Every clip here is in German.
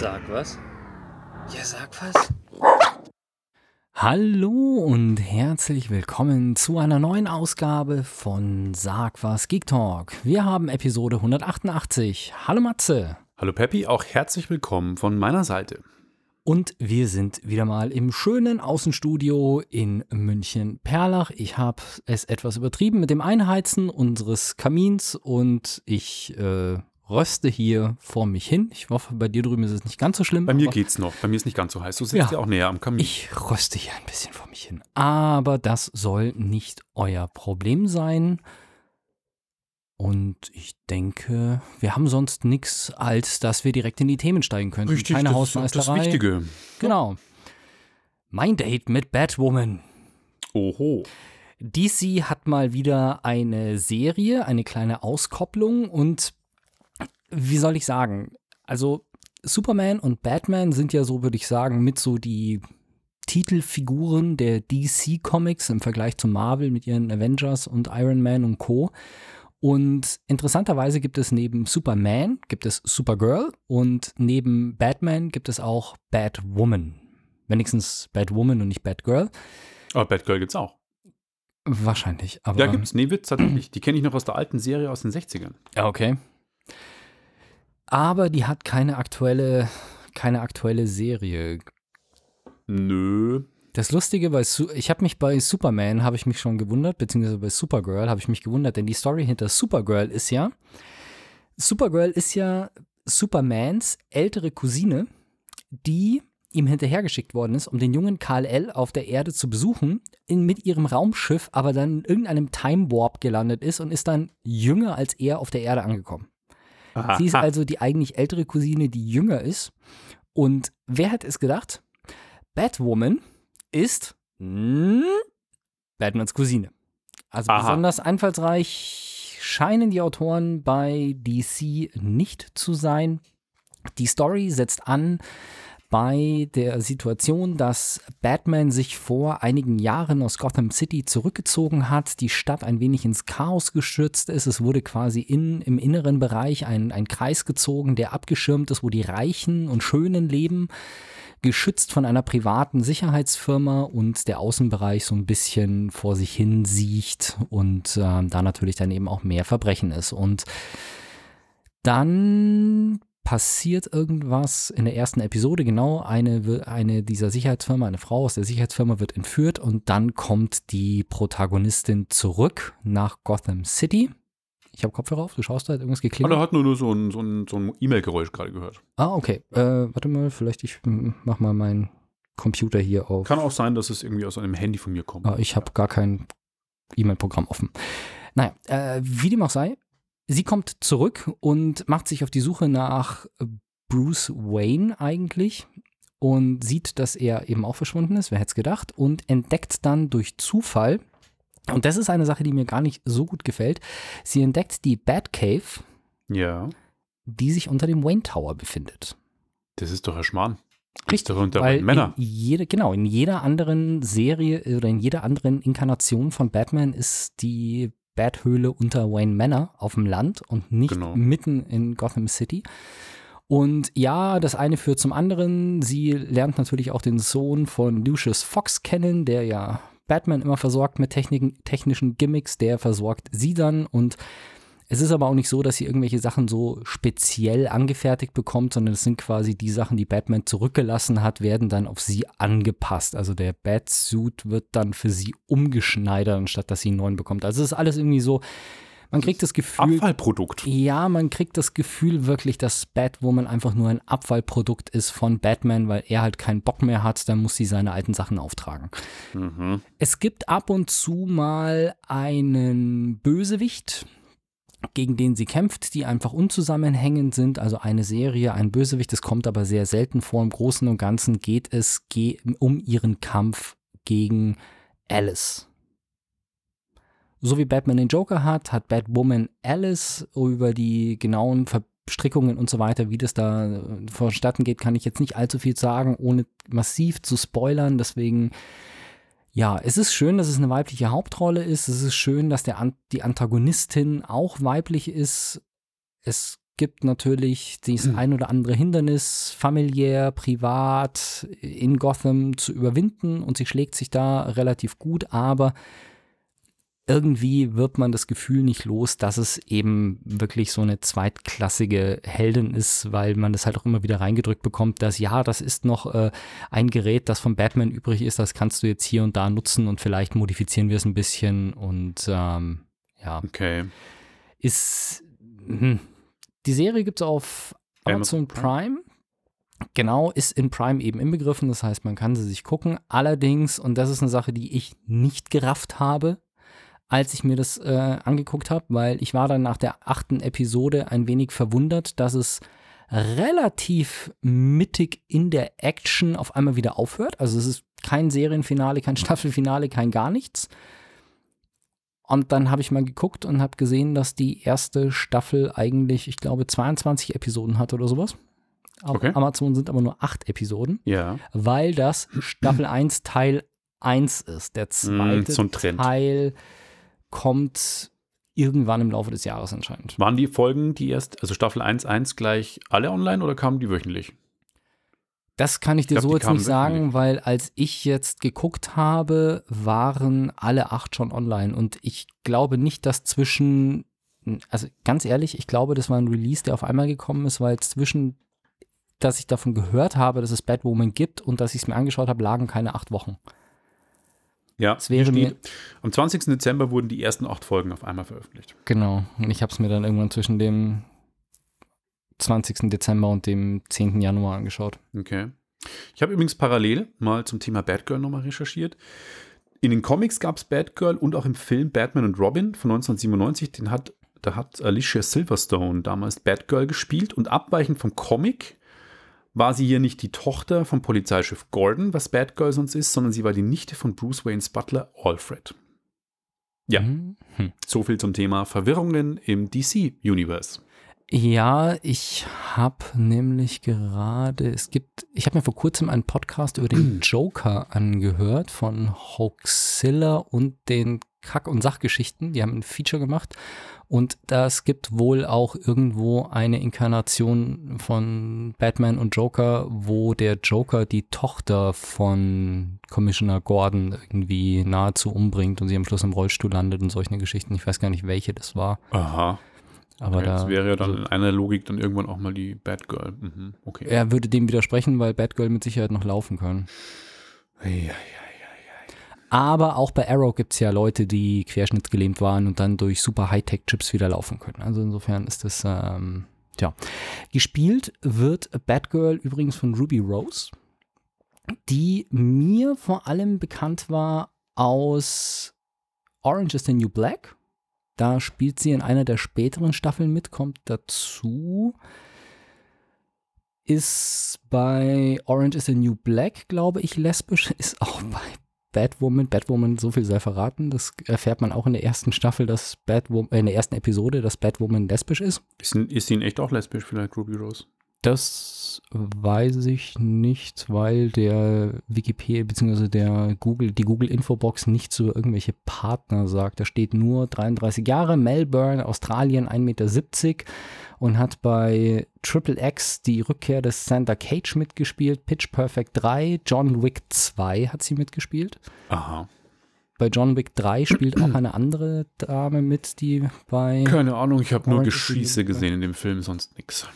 Sag was? Ja, sag was. Hallo und herzlich willkommen zu einer neuen Ausgabe von Sag was Geek Talk. Wir haben Episode 188. Hallo Matze. Hallo Peppi, auch herzlich willkommen von meiner Seite. Und wir sind wieder mal im schönen Außenstudio in München-Perlach. Ich habe es etwas übertrieben mit dem Einheizen unseres Kamins und ich äh, röste hier vor mich hin. Ich hoffe, bei dir drüben ist es nicht ganz so schlimm. Bei mir geht's noch. Bei mir ist nicht ganz so heiß. Du sitzt ja, ja auch näher am Kamin. Ich röste hier ein bisschen vor mich hin. Aber das soll nicht euer Problem sein. Und ich denke, wir haben sonst nichts, als dass wir direkt in die Themen steigen können. Richtig, Keine das Hausmeisterei. Das Wichtige. Genau. Mein Date mit Batwoman. Oho. DC hat mal wieder eine Serie, eine kleine Auskopplung und wie soll ich sagen? Also Superman und Batman sind ja so, würde ich sagen, mit so die Titelfiguren der DC Comics im Vergleich zu Marvel mit ihren Avengers und Iron Man und Co. Und interessanterweise gibt es neben Superman, gibt es Supergirl und neben Batman gibt es auch Batwoman. Wenigstens Batwoman und nicht Batgirl. Aber Batgirl gibt es auch. Wahrscheinlich. Aber ja, gibt es. Nee, Witz tatsächlich. Die kenne ich noch aus der alten Serie aus den 60ern. Ja, okay. Aber die hat keine aktuelle, keine aktuelle Serie. Nö. Das Lustige bei, Su ich habe mich bei Superman, habe ich mich schon gewundert, beziehungsweise bei Supergirl habe ich mich gewundert, denn die Story hinter Supergirl ist ja, Supergirl ist ja Supermans ältere Cousine, die ihm hinterhergeschickt worden ist, um den jungen Kal-El auf der Erde zu besuchen, in, mit ihrem Raumschiff aber dann in irgendeinem Time Warp gelandet ist und ist dann jünger als er auf der Erde angekommen. Aha. Sie ist also die eigentlich ältere Cousine, die jünger ist. Und wer hat es gedacht? Batwoman ist mh, Batmans Cousine. Also Aha. besonders einfallsreich scheinen die Autoren bei DC nicht zu sein. Die Story setzt an bei der Situation, dass Batman sich vor einigen Jahren aus Gotham City zurückgezogen hat, die Stadt ein wenig ins Chaos gestürzt ist. Es wurde quasi in, im inneren Bereich ein, ein Kreis gezogen, der abgeschirmt ist, wo die Reichen und Schönen leben geschützt von einer privaten Sicherheitsfirma und der Außenbereich so ein bisschen vor sich hin siecht und äh, da natürlich dann eben auch mehr Verbrechen ist. Und dann passiert irgendwas in der ersten Episode, genau, eine, eine dieser Sicherheitsfirma, eine Frau aus der Sicherheitsfirma wird entführt und dann kommt die Protagonistin zurück nach Gotham City ich habe Kopfhörer auf, du schaust da, hat irgendwas geklingelt. Er hat nur, nur so ein, so ein, so ein E-Mail-Geräusch gerade gehört. Ah, okay. Äh, warte mal, vielleicht ich mach mal meinen Computer hier auf. Kann auch sein, dass es irgendwie aus einem Handy von mir kommt. Ah, ich habe gar kein E-Mail-Programm offen. Naja, äh, wie dem auch sei, sie kommt zurück und macht sich auf die Suche nach Bruce Wayne eigentlich und sieht, dass er eben auch verschwunden ist, wer hätte es gedacht, und entdeckt dann durch Zufall und das ist eine Sache, die mir gar nicht so gut gefällt. Sie entdeckt die Batcave, ja. die sich unter dem Wayne Tower befindet. Das ist doch ein Schmarrn. Richtig, unter weil Männer. In jede, genau, in jeder anderen Serie oder in jeder anderen Inkarnation von Batman ist die Bathöhle unter Wayne Manor auf dem Land und nicht genau. mitten in Gotham City. Und ja, das eine führt zum anderen. Sie lernt natürlich auch den Sohn von Lucius Fox kennen, der ja Batman immer versorgt mit Techniken, technischen Gimmicks, der versorgt sie dann und es ist aber auch nicht so, dass sie irgendwelche Sachen so speziell angefertigt bekommt, sondern es sind quasi die Sachen, die Batman zurückgelassen hat, werden dann auf sie angepasst. Also der Batsuit wird dann für sie umgeschneidert, anstatt dass sie einen neuen bekommt. Also es ist alles irgendwie so, man kriegt das Gefühl. Abfallprodukt. Ja, man kriegt das Gefühl wirklich, dass Batwoman einfach nur ein Abfallprodukt ist von Batman, weil er halt keinen Bock mehr hat, dann muss sie seine alten Sachen auftragen. Mhm. Es gibt ab und zu mal einen Bösewicht, gegen den sie kämpft, die einfach unzusammenhängend sind. Also eine Serie, ein Bösewicht, das kommt aber sehr selten vor. Im Großen und Ganzen geht es um ihren Kampf gegen Alice. So wie Batman den Joker hat, hat Batwoman Alice über die genauen Verstrickungen und so weiter, wie das da äh, vonstatten geht, kann ich jetzt nicht allzu viel sagen, ohne massiv zu spoilern. Deswegen, ja, es ist schön, dass es eine weibliche Hauptrolle ist. Es ist schön, dass der, die Antagonistin auch weiblich ist. Es gibt natürlich das ein oder andere Hindernis, familiär, privat, in Gotham zu überwinden und sie schlägt sich da relativ gut, aber irgendwie wird man das Gefühl nicht los, dass es eben wirklich so eine zweitklassige Heldin ist, weil man das halt auch immer wieder reingedrückt bekommt, dass ja, das ist noch äh, ein Gerät, das von Batman übrig ist, das kannst du jetzt hier und da nutzen und vielleicht modifizieren wir es ein bisschen und ähm, ja. Okay. Ist mh. die Serie gibt es auf Amazon, Amazon Prime? Prime. Genau, ist in Prime eben inbegriffen, das heißt, man kann sie sich gucken. Allerdings, und das ist eine Sache, die ich nicht gerafft habe, als ich mir das äh, angeguckt habe, weil ich war dann nach der achten Episode ein wenig verwundert, dass es relativ mittig in der Action auf einmal wieder aufhört. Also es ist kein Serienfinale, kein Staffelfinale, kein gar nichts. Und dann habe ich mal geguckt und habe gesehen, dass die erste Staffel eigentlich, ich glaube, 22 Episoden hat oder sowas. Auf Okay. Amazon sind aber nur acht Episoden, Ja. weil das Staffel 1 Teil 1 ist. Der zweite Mm, ein Trend. Teil kommt irgendwann im Laufe des Jahres anscheinend. Waren die Folgen, die erst, also Staffel 1.1 gleich alle online oder kamen die wöchentlich? Das kann ich dir Ich glaub, so jetzt nicht sagen, weil als ich jetzt geguckt habe, waren alle acht schon online. Und ich glaube nicht, dass zwischen, also ganz ehrlich, ich glaube, das war ein Release, der auf einmal gekommen ist, weil zwischen, dass ich davon gehört habe, dass es Batwoman gibt und dass ich es mir angeschaut habe, lagen keine acht Wochen. Ja, Es wäre mir, am 20. Dezember wurden die ersten acht Folgen auf einmal veröffentlicht. genau, und ich habe es mir dann irgendwann zwischen dem 20. Dezember und dem 10. Januar angeschaut. Okay. Ich habe übrigens parallel mal zum Thema Batgirl nochmal recherchiert. In den Comics gab es Batgirl und auch im Film Batman und Robin von 1997. Den hat, da hat Alicia Silverstone damals Batgirl gespielt und abweichend vom Comic war sie hier nicht die Tochter vom Polizeichef Gordon, was Batgirl sonst ist, sondern sie war die Nichte von Bruce Waynes Butler Alfred. Ja. Mhm. Hm. So viel zum Thema Verwirrungen im DC-Universe. Ja, ich habe nämlich gerade, es gibt, ich habe mir vor kurzem einen Podcast über den Joker angehört von Hoaxilla und den Kack- und Sachgeschichten. Die haben ein Feature gemacht und das gibt wohl auch irgendwo eine Inkarnation von Batman und Joker, wo der Joker die Tochter von Commissioner Gordon irgendwie nahezu umbringt und sie am Schluss im Rollstuhl landet und solche Geschichten. Ich weiß gar nicht, welche das war. Aha. Aber Okay, da, das wäre ja dann also- in einer Logik dann irgendwann auch mal die Batgirl. Mhm. Okay. Er würde dem widersprechen, weil Batgirl mit Sicherheit noch laufen kann. Ja, ja. Aber auch bei Arrow gibt es ja Leute, die querschnittsgelähmt waren und dann durch super Hightech-Chips wieder laufen können. Also insofern ist das, ähm, tja. Gespielt wird Batgirl übrigens von Ruby Rose, die mir vor allem bekannt war aus Orange is the New Black. Da spielt sie in einer der späteren Staffeln mit, kommt dazu. Ist bei Orange is the New Black, glaube ich, lesbisch. Ist auch bei Batwoman. Batwoman, so viel sei verraten. Das erfährt man auch in der ersten Staffel, dass Batwoman, äh, in der ersten Episode, dass Batwoman lesbisch ist. Ist, ist sie in echt auch lesbisch, vielleicht Ruby Rose? Das weiß ich nicht, weil der Wikipedia bzw. der Google, die Google Infobox nichts über irgendwelche Partner sagt. Da steht nur 33 Jahre, Melbourne, Australien, 1,70 Meter und hat bei Triple X die Rückkehr des Santa Cage mitgespielt, Pitch Perfect 3, John Wick 2 hat sie mitgespielt. Aha. Bei John Wick 3 spielt auch eine andere Dame mit, die bei Keine Ahnung, ich habe nur Geschieße gesehen in dem Film, sonst nix.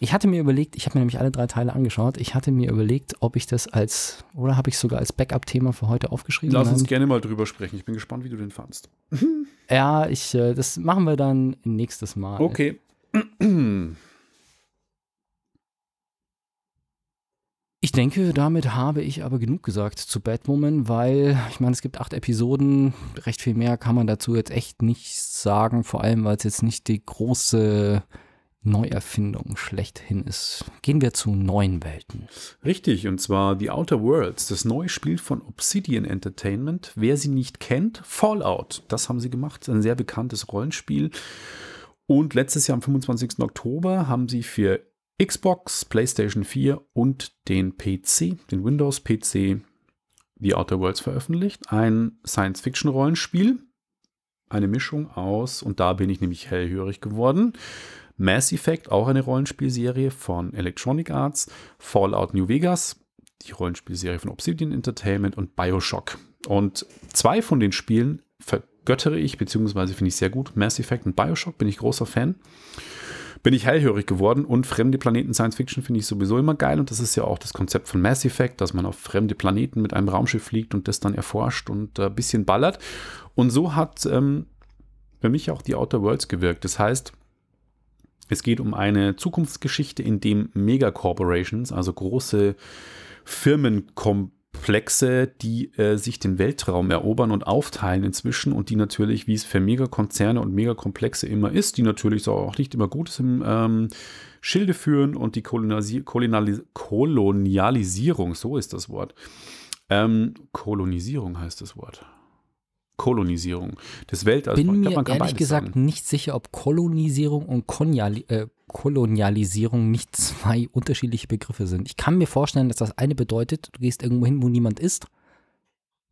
Ich hatte mir überlegt, ich habe mir nämlich alle drei Teile angeschaut. Ich hatte mir überlegt, ob ich das als, oder habe ich sogar als Backup-Thema für heute aufgeschrieben? Lass uns gerne mal drüber sprechen. Ich bin gespannt, wie du den fandst. Ja, ich, äh, das machen wir dann nächstes Mal. Okay. Ich denke, damit habe ich aber genug gesagt zu Batwoman, weil, ich meine, es gibt acht Episoden. Recht viel mehr kann man dazu jetzt echt nicht sagen, vor allem, weil es jetzt nicht die große Neuerfindung schlechthin ist. Gehen wir zu neuen Welten. Richtig, und zwar The Outer Worlds, das neue Spiel von Obsidian Entertainment. Wer sie nicht kennt, Fallout. Das haben sie gemacht, ein sehr bekanntes Rollenspiel. Und letztes Jahr am 25. Oktober haben sie für Xbox, PlayStation 4 und den PC, den Windows-PC, The Outer Worlds veröffentlicht. Ein Science-Fiction-Rollenspiel. Eine Mischung aus, und da bin ich nämlich hellhörig geworden, Mass Effect, auch eine Rollenspielserie von Electronic Arts, Fallout New Vegas, die Rollenspielserie von Obsidian Entertainment und Bioshock. Und zwei von den Spielen vergöttere ich, beziehungsweise finde ich sehr gut. Mass Effect und Bioshock bin ich großer Fan. Bin ich hellhörig geworden und fremde Planeten Science Fiction finde ich sowieso immer geil. Und das ist ja auch das Konzept von Mass Effect, dass man auf fremde Planeten mit einem Raumschiff fliegt und das dann erforscht und ein äh, bisschen ballert. Und so hat ähm, für mich auch die Outer Worlds gewirkt. Das heißt, es geht um eine Zukunftsgeschichte, in dem Megacorporations, also große Firmenkomplexe, die äh, sich den Weltraum erobern und aufteilen inzwischen und die natürlich, wie es für Megakonzerne und Megakomplexe immer ist, die natürlich auch nicht immer Gutes im ähm, Schilde führen und die Kolonialis Kolonialisierung, so ist das Wort. Ähm, Kolonisierung heißt das Wort. Kolonisierung des Weltalls. Ich bin mir ehrlich gesagt sagen. nicht sicher, ob Kolonisierung und Konjali äh, Kolonialisierung nicht zwei unterschiedliche Begriffe sind. Ich kann mir vorstellen, dass das eine bedeutet, du gehst irgendwo hin, wo niemand ist.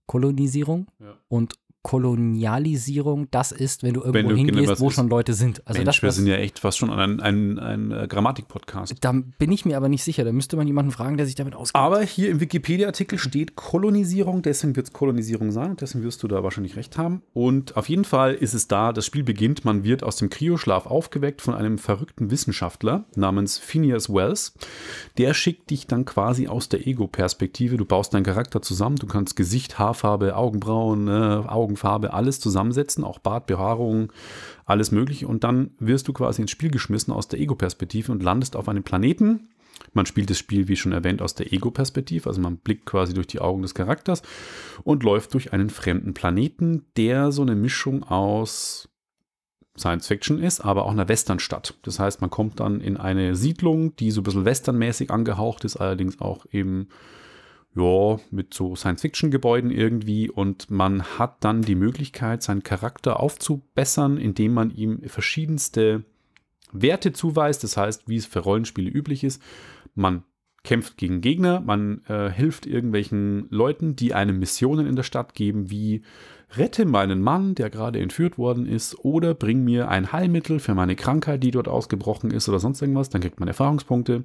Kolonisierung. Ja. Und Kolonialisierung das ist, wenn du irgendwo wenn du hingehst, wo schon Leute sind. Also Mensch, das, wir sind ja echt fast schon ein, ein, ein, ein Grammatik-Podcast. Da bin ich mir aber nicht sicher. Da müsste man jemanden fragen, der sich damit auskennt. Aber hier im Wikipedia-Artikel steht Kolonisierung, deswegen wird es Kolonisierung sein und deswegen wirst du da wahrscheinlich recht haben. Und auf jeden Fall ist es da, das Spiel beginnt, man wird aus dem Kryoschlaf aufgeweckt von einem verrückten Wissenschaftler namens Phineas Wells. Der schickt dich dann quasi aus der Ego-Perspektive. Du baust deinen Charakter zusammen, du kannst Gesicht, Haarfarbe, Augenbrauen, äh, Augen Augenfarbe, alles zusammensetzen, auch Bart, Behaarung, alles mögliche. Und dann wirst du quasi ins Spiel geschmissen aus der Ego-Perspektive und landest auf einem Planeten. Man spielt das Spiel, wie schon erwähnt, aus der Ego-Perspektive, also man blickt quasi durch die Augen des Charakters und läuft durch einen fremden Planeten, der so eine Mischung aus Science Fiction ist, aber auch einer Westernstadt. Das heißt, man kommt dann in eine Siedlung, die so ein bisschen westernmäßig angehaucht ist, allerdings auch eben ja, mit so Science-Fiction-Gebäuden irgendwie und man hat dann die Möglichkeit, seinen Charakter aufzubessern, indem man ihm verschiedenste Werte zuweist. Das heißt, wie es für Rollenspiele üblich ist, man kämpft gegen Gegner, man äh, hilft irgendwelchen Leuten, die einem Missionen in der Stadt geben, wie rette meinen Mann, der gerade entführt worden ist, oder bring mir ein Heilmittel für meine Krankheit, die dort ausgebrochen ist oder sonst irgendwas. Dann kriegt man Erfahrungspunkte.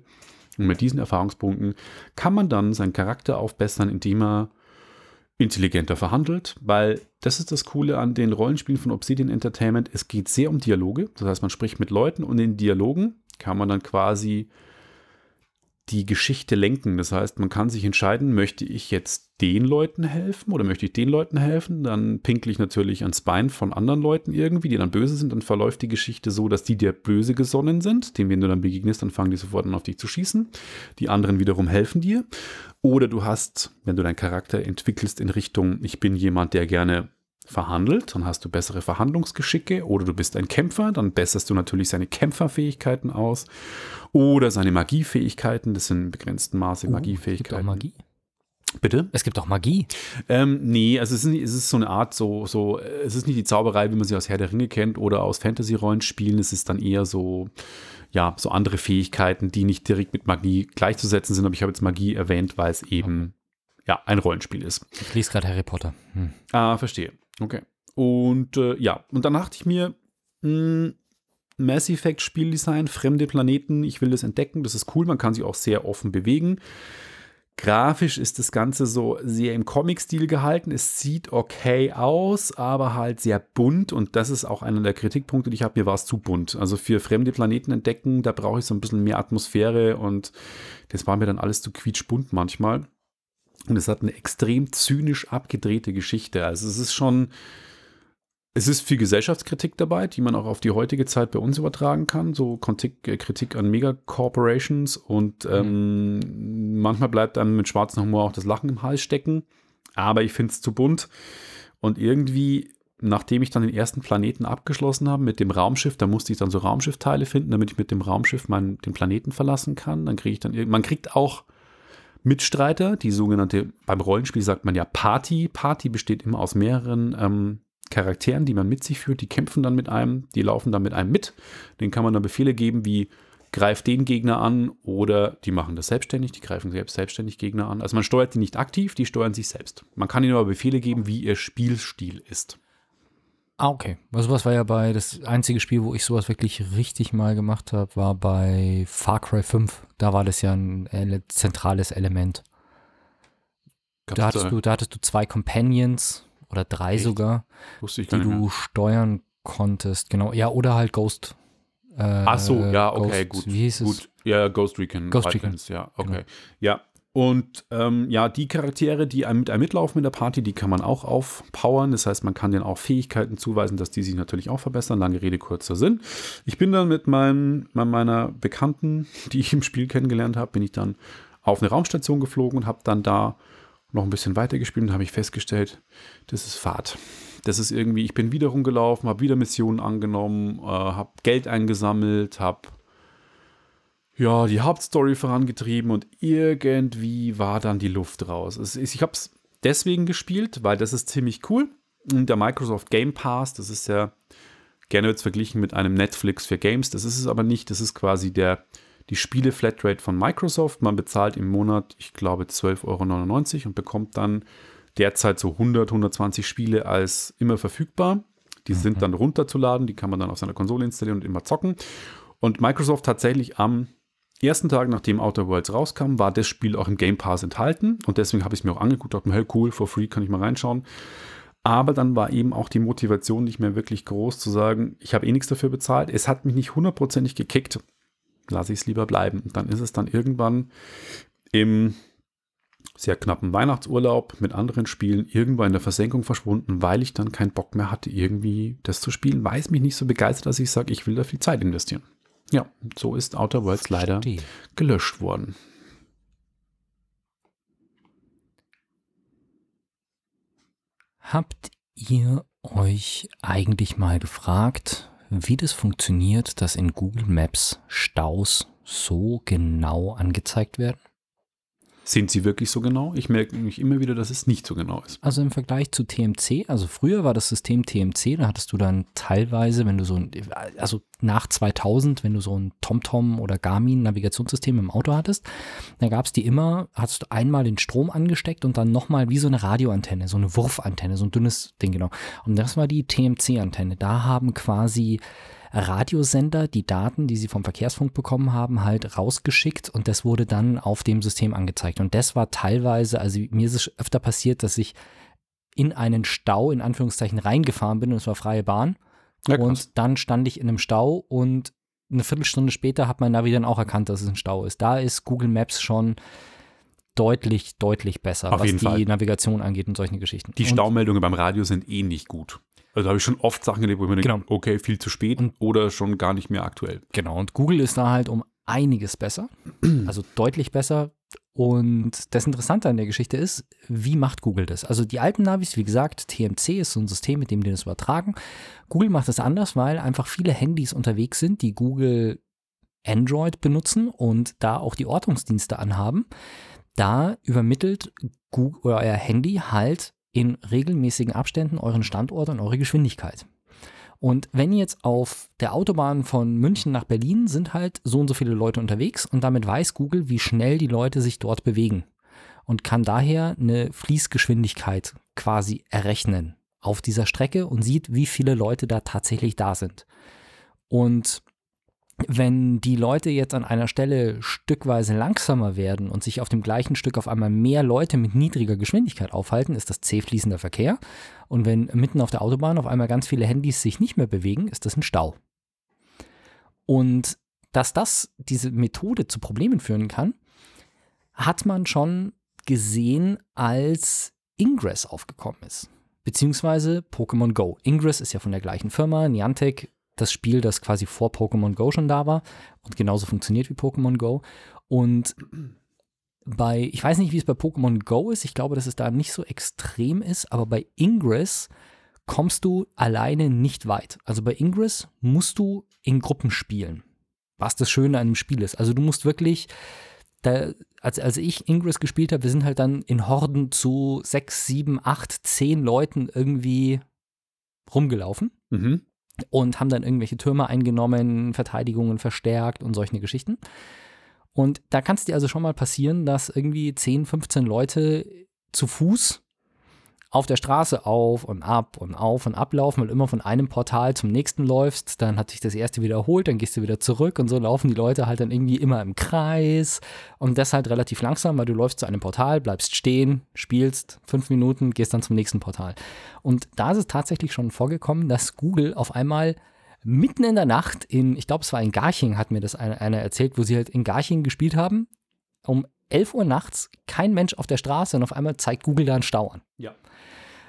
Und mit diesen Erfahrungspunkten kann man dann seinen Charakter aufbessern, indem er intelligenter verhandelt, weil das ist das Coole an den Rollenspielen von Obsidian Entertainment. Es geht sehr um Dialoge. Das heißt, man spricht mit Leuten und in Dialogen kann man dann quasi die Geschichte lenken. Das heißt, man kann sich entscheiden, möchte ich jetzt den Leuten helfen oder möchte ich den Leuten helfen? Dann pinkle ich natürlich ans Bein von anderen Leuten irgendwie, die dann böse sind. Dann verläuft die Geschichte so, dass die dir böse gesonnen sind. Dem, wenn du dann begegnest, dann fangen die sofort an, auf dich zu schießen. Die anderen wiederum helfen dir. Oder du hast, wenn du deinen Charakter entwickelst in Richtung, ich bin jemand, der gerne verhandelt, dann hast du bessere Verhandlungsgeschicke oder du bist ein Kämpfer, dann besserst du natürlich seine Kämpferfähigkeiten aus oder seine Magiefähigkeiten, das sind in begrenztem Maße Magiefähigkeiten. Gibt auch Magie? Bitte? Es gibt auch Magie. Ähm, nee, also es ist, es ist so eine Art, so, so, es ist nicht die Zauberei, wie man sie aus Herr der Ringe kennt oder aus Fantasy-Rollenspielen. Es ist dann eher so, ja, so andere Fähigkeiten, die nicht direkt mit Magie gleichzusetzen sind. Aber ich habe jetzt Magie erwähnt, weil es eben, okay. ja, ein Rollenspiel ist. Ich lese gerade Harry Potter. Hm. Ah, verstehe. Okay. Und äh, ja, und dann dachte ich mir, mh, hm, Mass Effect Spieldesign, fremde Planeten, ich will das entdecken, das ist cool, man kann sich auch sehr offen bewegen. Grafisch ist das Ganze so sehr im Comic-Stil gehalten. Es sieht okay aus, aber halt sehr bunt. Und das ist auch einer der Kritikpunkte, die ich habe. Mir war es zu bunt. Also für fremde Planeten entdecken, da brauche ich so ein bisschen mehr Atmosphäre. Und das war mir dann alles zu quietschbunt manchmal. Und es hat eine extrem zynisch abgedrehte Geschichte. Also es ist schon, es ist viel Gesellschaftskritik dabei, die man auch auf die heutige Zeit bei uns übertragen kann. So Kritik, äh, Kritik an Megacorporations und ähm, mhm. manchmal bleibt einem mit schwarzem Humor auch das Lachen im Hals stecken. Aber ich finde es zu bunt. Und irgendwie, nachdem ich dann den ersten Planeten abgeschlossen habe mit dem Raumschiff, da musste ich dann so Raumschiffteile finden, damit ich mit dem Raumschiff meinen, den Planeten verlassen kann. Dann kriege ich dann, man kriegt auch Mitstreiter, die sogenannte, beim Rollenspiel sagt man ja Party. Party besteht immer aus mehreren ähm, Charakteren, die man mit sich führt. Die kämpfen dann mit einem, die laufen dann mit einem mit. Den kann man dann Befehle geben wie greif den Gegner an oder die machen das selbstständig, die greifen selbst selbstständig Gegner an. Also man steuert die nicht aktiv, die steuern sich selbst. Man kann ihnen aber Befehle geben, wie ihr Spielstil ist. Ah, okay. Also was war ja bei, das einzige Spiel, wo ich sowas wirklich richtig mal gemacht habe, war bei Far Cry 5. Da war das ja ein ele zentrales Element. Gab's Da hattest, du, da hattest du zwei Companions oder drei Echt? sogar, die du mehr. steuern konntest. Genau. Ja, oder halt Ghost. Äh, Ach so, ja, okay, Ghost, gut. Wie hieß es? Gut, ja, Ghost Recon. Ghost Wildlands, ja, okay. Genau. Ja, und ähm, ja, die Charaktere, die mit einem mitlaufen in der Party, die kann man auch aufpowern. Das heißt, man kann denen auch Fähigkeiten zuweisen, dass die sich natürlich auch verbessern. Lange Rede, kurzer Sinn. Ich bin dann mit meinem, meiner Bekannten, die ich im Spiel kennengelernt habe, bin ich dann auf eine Raumstation geflogen und habe dann da noch ein bisschen weitergespielt und habe ich festgestellt, das ist Fahrt. Das ist irgendwie, ich bin wieder rumgelaufen, habe wieder Missionen angenommen, äh, habe Geld eingesammelt, habe ja, die Hauptstory vorangetrieben und irgendwie war dann die Luft raus. Es ist, ich habe es deswegen gespielt, weil das ist ziemlich cool. Und der Microsoft Game Pass, das ist ja gerne wird verglichen mit einem Netflix für Games. Das ist es aber nicht. Das ist quasi der, die Spiele-Flatrate von Microsoft. Man bezahlt im Monat, ich glaube, 12,99 Euro und bekommt dann derzeit so 100, 120 Spiele als immer verfügbar. Die sind dann runterzuladen, die kann man dann auf seiner Konsole installieren und immer zocken. Und Microsoft tatsächlich am ersten Tag, nachdem Outer Worlds rauskam, war das Spiel auch im Game Pass enthalten. Und deswegen habe ich es mir auch angeguckt, dachte mir, hey cool, for free kann ich mal reinschauen. Aber dann war eben auch die Motivation nicht mehr wirklich groß zu sagen, ich habe eh nichts dafür bezahlt. Es hat mich nicht hundertprozentig gekickt. Lasse ich es lieber bleiben. Und dann ist es dann irgendwann im sehr knappen Weihnachtsurlaub mit anderen Spielen irgendwann in der Versenkung verschwunden, weil ich dann keinen Bock mehr hatte, irgendwie das zu spielen, weil es mich nicht so begeistert, dass ich sage, ich will da viel Zeit investieren. Ja, so ist Outer Worlds leider Verstehe. gelöscht worden. Habt ihr euch eigentlich mal gefragt, wie das funktioniert, dass in Google Maps Staus so genau angezeigt werden? Sind sie wirklich so genau? Ich merke nämlich immer wieder, dass es nicht so genau ist. Also im Vergleich zu TMC, also früher war das System TMC, da hattest du dann teilweise, wenn du so ein, also nach 2000, wenn du so ein TomTom oder Garmin Navigationssystem im Auto hattest, da gab es die immer, hast du einmal den Strom angesteckt und dann nochmal wie so eine Radioantenne, so eine Wurfantenne, so ein dünnes Ding, genau. Und das war die TMC-Antenne. Da haben quasi Radiosender die Daten, die sie vom Verkehrsfunk bekommen haben, halt rausgeschickt und das wurde dann auf dem System angezeigt. Und das war teilweise, also mir ist es öfter passiert, dass ich in einen Stau in Anführungszeichen reingefahren bin und es war freie Bahn. Ja, und dann stand ich in einem Stau und eine Viertelstunde später hat mein Navi dann auch erkannt, dass es ein Stau ist. Da ist Google Maps schon deutlich, deutlich besser, Auf was die Fall. Navigation angeht und solche Geschichten. Die und, Staumeldungen beim Radio sind eh nicht gut. Also da habe ich schon oft Sachen erlebt, wo ich mir denke, Genau. okay, viel zu spät Und- oder schon gar nicht mehr aktuell. Genau, und Google ist da halt um einiges besser, also deutlich besser. Und das Interessante an der Geschichte ist, wie macht Google das? Also die alten Navis, wie gesagt, TMC ist so ein System, mit dem die das übertragen. Google macht das anders, weil einfach viele Handys unterwegs sind, die Google Android benutzen und da auch die Ortungsdienste anhaben. Da übermittelt Google, euer Handy halt in regelmäßigen Abständen euren Standort und eure Geschwindigkeit. Und wenn jetzt auf der Autobahn von München nach Berlin sind halt so und so viele Leute unterwegs und damit weiß Google, wie schnell die Leute sich dort bewegen und kann daher eine Fließgeschwindigkeit quasi errechnen auf dieser Strecke und sieht, wie viele Leute da tatsächlich da sind. Und wenn die Leute jetzt an einer Stelle stückweise langsamer werden und sich auf dem gleichen Stück auf einmal mehr Leute mit niedriger Geschwindigkeit aufhalten, ist das C-fließender Verkehr. Und wenn mitten auf der Autobahn auf einmal ganz viele Handys sich nicht mehr bewegen, ist das ein Stau. Und dass das, diese Methode zu Problemen führen kann, hat man schon gesehen, als Ingress aufgekommen ist. Beziehungsweise Pokémon Go. Ingress ist ja von der gleichen Firma, Niantic, das Spiel, das quasi vor Pokémon Go schon da war und genauso funktioniert wie Pokémon Go. Und bei, ich weiß nicht, wie es bei Pokémon Go ist, ich glaube, dass es da nicht so extrem ist, aber bei Ingress kommst du alleine nicht weit. Also bei Ingress musst du in Gruppen spielen, was das Schöne an dem Spiel ist. Also du musst wirklich, da, als, als ich Ingress gespielt habe, wir sind halt dann in Horden zu sechs, sieben, acht, zehn Leuten irgendwie rumgelaufen Mhm. Und haben dann irgendwelche Türme eingenommen, Verteidigungen verstärkt und solche Geschichten. Und da kann es dir also schon mal passieren, dass irgendwie 10, 15 Leute zu Fuß auf der Straße auf und ab und auf und ablaufen, weil immer von einem Portal zum nächsten läufst, dann hat sich das erste wiederholt, dann gehst du wieder zurück und so laufen die Leute halt dann irgendwie immer im Kreis und das halt relativ langsam, weil du läufst zu einem Portal, bleibst stehen, spielst fünf Minuten, gehst dann zum nächsten Portal. Und da ist es tatsächlich schon vorgekommen, dass Google auf einmal mitten in der Nacht in, ich glaube es war in Garching, hat mir das einer, erzählt, wo sie halt in Garching gespielt haben, um 11 Uhr nachts, kein Mensch auf der Straße und auf einmal zeigt Google da einen Stau an. Ja.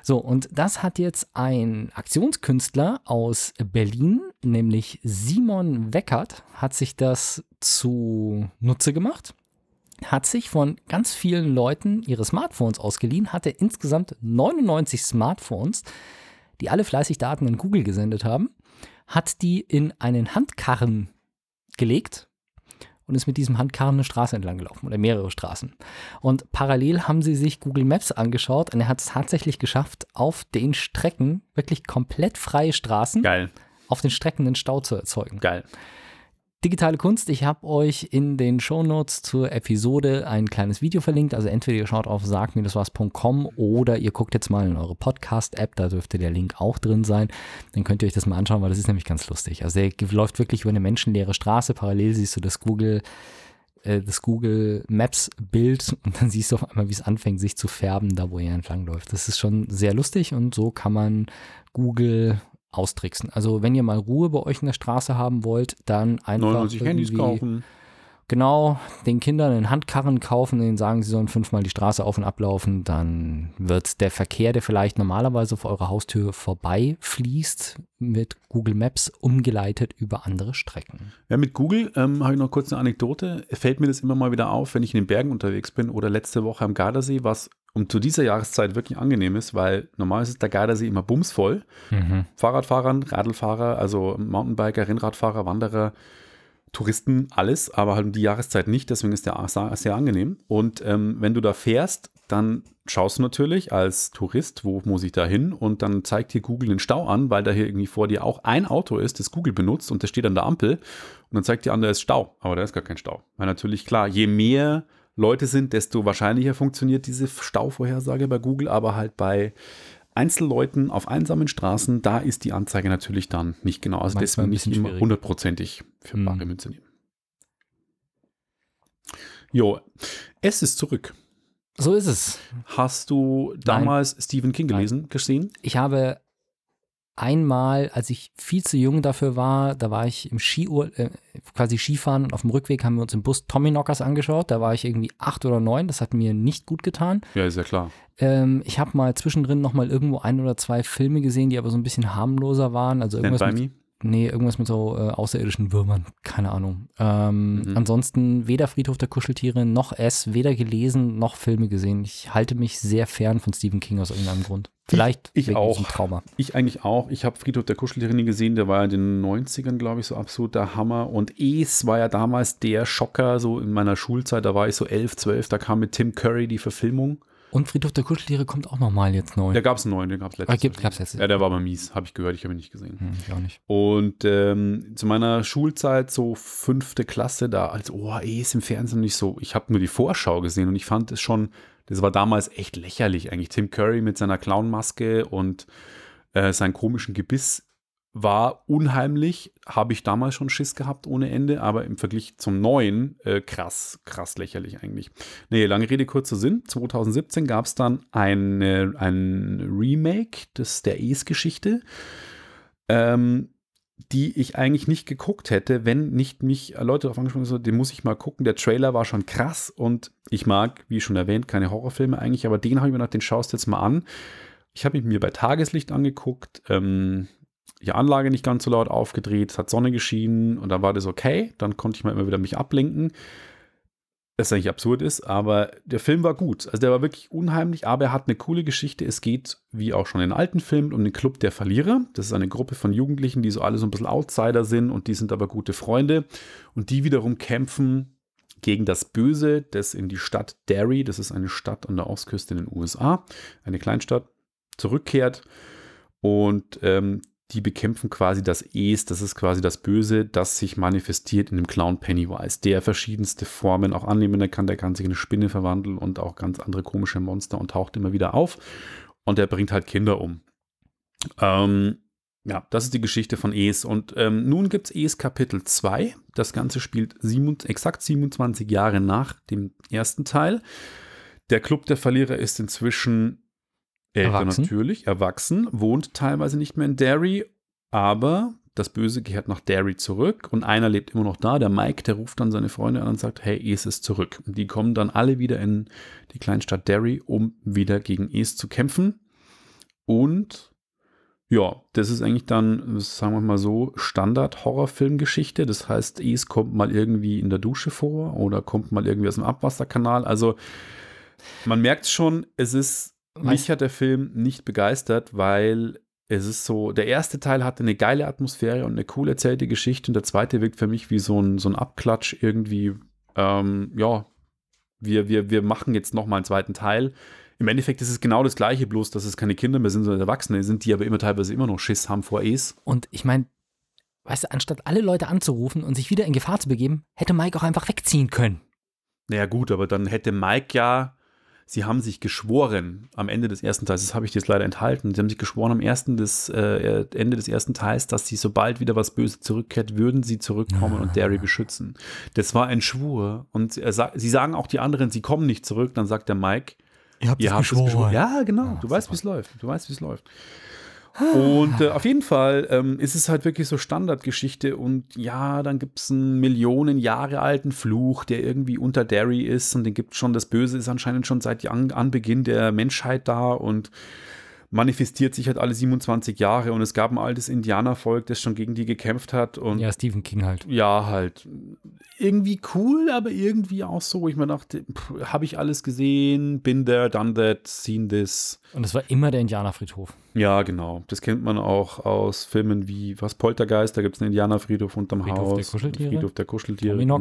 So, und das hat jetzt ein Aktionskünstler aus Berlin, nämlich Simon Weckert, hat sich das zu Nutze gemacht, hat sich von ganz vielen Leuten ihre Smartphones ausgeliehen, hatte insgesamt 99 Smartphones, die alle fleißig Daten an Google gesendet haben, hat die in einen Handkarren gelegt und ist mit diesem Handkarren eine Straße entlang gelaufen oder mehrere Straßen. Und parallel haben sie sich Google Maps angeschaut und er hat es tatsächlich geschafft, auf den Strecken wirklich komplett freie Straßen Geil, auf den Strecken einen Stau zu erzeugen. geil. Digitale Kunst, ich habe euch in den Shownotes zur Episode ein kleines Video verlinkt. Also entweder ihr schaut auf sag-was.com oder ihr guckt jetzt mal in eure Podcast-App, da dürfte der Link auch drin sein. Dann könnt ihr euch das mal anschauen, weil das ist nämlich ganz lustig. Also der läuft wirklich über eine menschenleere Straße. Parallel siehst du das Google, äh, das Google Maps Bild und dann siehst du auf einmal, wie es anfängt, sich zu färben, da wo er entlang läuft. Das ist schon sehr lustig und so kann man Google austricksen. Also wenn ihr mal Ruhe bei euch in der Straße haben wollt, dann einfach 99 Handys kaufen. Genau, den Kindern einen Handkarren kaufen, denen sagen, sie sollen fünfmal die Straße auf und ablaufen, dann wird der Verkehr, der vielleicht normalerweise auf eurer Haustür vorbei fließt, mit Google Maps umgeleitet über andere Strecken. Ja, mit Google ähm, habe ich noch kurz eine Anekdote. Fällt mir das immer mal wieder auf, wenn ich in den Bergen unterwegs bin oder letzte Woche am Gardasee, was um zu dieser Jahreszeit wirklich angenehm ist, weil normalerweise ist der Gardasee immer bumsvoll. Fahrradfahrern, Radlfahrer, also Mountainbiker, Rennradfahrer, Wanderer, Touristen, alles, aber halt um die Jahreszeit nicht, deswegen ist der sehr, sehr angenehm. Und ähm, wenn du da fährst, dann schaust du natürlich als Tourist, wo muss ich da hin? Und dann zeigt dir Google den Stau an, weil da hier irgendwie vor dir auch ein Auto ist, das Google benutzt und das steht an der Ampel und dann zeigt dir an, da ist Stau, aber da ist gar kein Stau. Weil natürlich klar, je mehr Leute sind, desto wahrscheinlicher funktioniert diese Stauvorhersage bei Google, aber halt bei Einzelleuten auf einsamen Straßen, da ist die Anzeige natürlich dann nicht genau. Also deswegen nicht immer hundertprozentig für Hm. bare Münze nehmen. Jo, es ist zurück. So ist es. Hast du damals Stephen King gelesen, gesehen? Ich habe einmal, als ich viel zu jung dafür war, da war ich im Skiur, äh, quasi Skifahren und auf dem Rückweg haben wir uns im Bus Tommy Knockers angeschaut. Da war ich irgendwie acht oder neun. Das hat mir nicht gut getan. Ja, ist ja klar. Ähm, ich habe mal zwischendrin noch mal irgendwo ein oder zwei Filme gesehen, die aber so ein bisschen harmloser waren. Also Stand irgendwas by mit, me. Nee, irgendwas mit so äh, außerirdischen Würmern. Keine Ahnung. Ähm, Mhm. Ansonsten weder Friedhof der Kuscheltiere noch es, weder gelesen noch Filme gesehen. Ich halte mich sehr fern von Stephen King aus irgendeinem Grund. Vielleicht ich wegen auch. Trauma. Ich eigentlich auch. Ich habe Friedhof der Kuscheltiere nie gesehen. Der war ja in den 90ern, glaube ich, so absoluter Hammer. Und Es war ja damals der Schocker, so in meiner Schulzeit. Da war ich so 11, 12. Da kam mit Tim Curry die Verfilmung. Und Friedhof der Kuscheltiere kommt auch noch mal jetzt neu. Da gab es einen neuen, den gab es letztes Ah, Jahr. gab's letztes Ja, der war aber mies. Habe ich gehört, ich habe ihn nicht gesehen. Hm, ich auch nicht. Und ähm, zu meiner Schulzeit, so fünfte Klasse, da als, oh, eh ist im Fernsehen nicht so. Ich habe nur die Vorschau gesehen und ich fand es schon, das war damals echt lächerlich eigentlich. Tim Curry mit seiner Clownmaske und äh, seinem komischen Gebiss war unheimlich, habe ich damals schon Schiss gehabt ohne Ende, aber im Vergleich zum neuen äh, krass, krass lächerlich eigentlich. Nee, lange Rede, kurzer Sinn. 2017 gab es dann eine, ein Remake des, der Es-Geschichte, ähm, die ich eigentlich nicht geguckt hätte, wenn nicht mich Leute darauf angesprochen haben, den muss ich mal gucken. Der Trailer war schon krass und ich mag, wie schon erwähnt, keine Horrorfilme eigentlich, aber den habe ich mir gedacht, den schaust du jetzt mal an. Ich habe ihn mir bei Tageslicht angeguckt, ähm, die Anlage nicht ganz so laut aufgedreht, es hat Sonne geschienen und dann war das okay. Dann konnte ich mal immer wieder mich ablenken. Das eigentlich absurd ist, aber der Film war gut. Also der war wirklich unheimlich, aber er hat eine coole Geschichte. Es geht, wie auch schon in alten Filmen, um den Club der Verlierer. Das ist eine Gruppe von Jugendlichen, die so alle so ein bisschen Outsider sind und die sind aber gute Freunde. Und die wiederum kämpfen gegen das Böse, das in die Stadt Derry, das ist eine Stadt an der Ostküste in den USA, eine Kleinstadt, zurückkehrt. Und ähm, die bekämpfen quasi das Es, das ist quasi das Böse, das sich manifestiert in dem Clown Pennywise, der verschiedenste Formen auch annehmen kann. Der kann sich in eine Spinne verwandeln und auch ganz andere komische Monster und taucht immer wieder auf. und der bringt halt Kinder um. Ähm, ja, das ist die Geschichte von Es. Und ähm, nun gibt es Es Kapitel 2. Das Ganze spielt sieben, exakt 27 Jahre nach dem ersten Teil. Der Club der Verlierer ist inzwischen älter Erwachsen. natürlich, erwachsen, wohnt teilweise nicht mehr in Derry, aber das Böse kehrt nach Derry zurück und einer lebt immer noch da. Der Mike, der ruft dann seine Freunde an und sagt, hey, Es ist zurück. Und die kommen dann alle wieder in die Kleinstadt Derry, um wieder gegen Es zu kämpfen. Und ja, das ist eigentlich dann, sagen wir mal so, Standard-Horrorfilmgeschichte. Das heißt, Es kommt mal irgendwie in der Dusche vor oder kommt mal irgendwie aus dem Abwasserkanal. Also man merkt schon, es ist, mich hat der Film nicht begeistert, weil es ist so, der erste Teil hatte eine geile Atmosphäre und eine cool erzählte Geschichte und der zweite wirkt für mich wie so ein, so ein Abklatsch irgendwie, ähm, ja, wir, wir, wir machen jetzt nochmal einen zweiten Teil. Im Endeffekt ist es genau das gleiche, bloß dass es keine Kinder mehr sind, sondern Erwachsene sind, die aber immer teilweise immer noch Schiss haben vor Es. Und ich meine, weißt du, anstatt alle Leute anzurufen und sich wieder in Gefahr zu begeben, hätte Mike auch einfach wegziehen können. Naja, gut, aber dann hätte Mike ja, sie haben sich geschworen am Ende des ersten Teils, das habe ich jetzt leider enthalten, sie haben sich geschworen am ersten des, äh, Ende des ersten Teils, dass sie, sobald wieder was Böses zurückkehrt, würden sie zurückkommen und Derry beschützen. Das war ein Schwur. Und er sa sie sagen auch die anderen, sie kommen nicht zurück. Dann sagt der Mike, Ihr habt Ihr habt es geschworen. Ja, genau. du weißt, wie es läuft. Du weißt, wie es läuft. Und äh, auf jeden Fall ähm, ist es halt wirklich so Standardgeschichte und ja, dann gibt es einen Millionen Jahre alten Fluch, der irgendwie unter Derry ist und den gibt schon, das Böse ist anscheinend schon seit An Anbeginn der Menschheit da und manifestiert sich halt alle 27 Jahre und es gab ein altes Indianervolk, das schon gegen die gekämpft hat und Ja, Stephen King halt. ja, halt irgendwie cool, aber irgendwie auch so, wo ich mir dachte, habe ich alles gesehen, been there, done that, seen this. Und es war immer der Indianerfriedhof. Ja, genau. Das kennt man auch aus Filmen wie was Poltergeist, da gibt es einen Indianerfriedhof unterm Friedhof Haus. der Kuscheltiere. Friedhof der Kuscheltiere. Genau.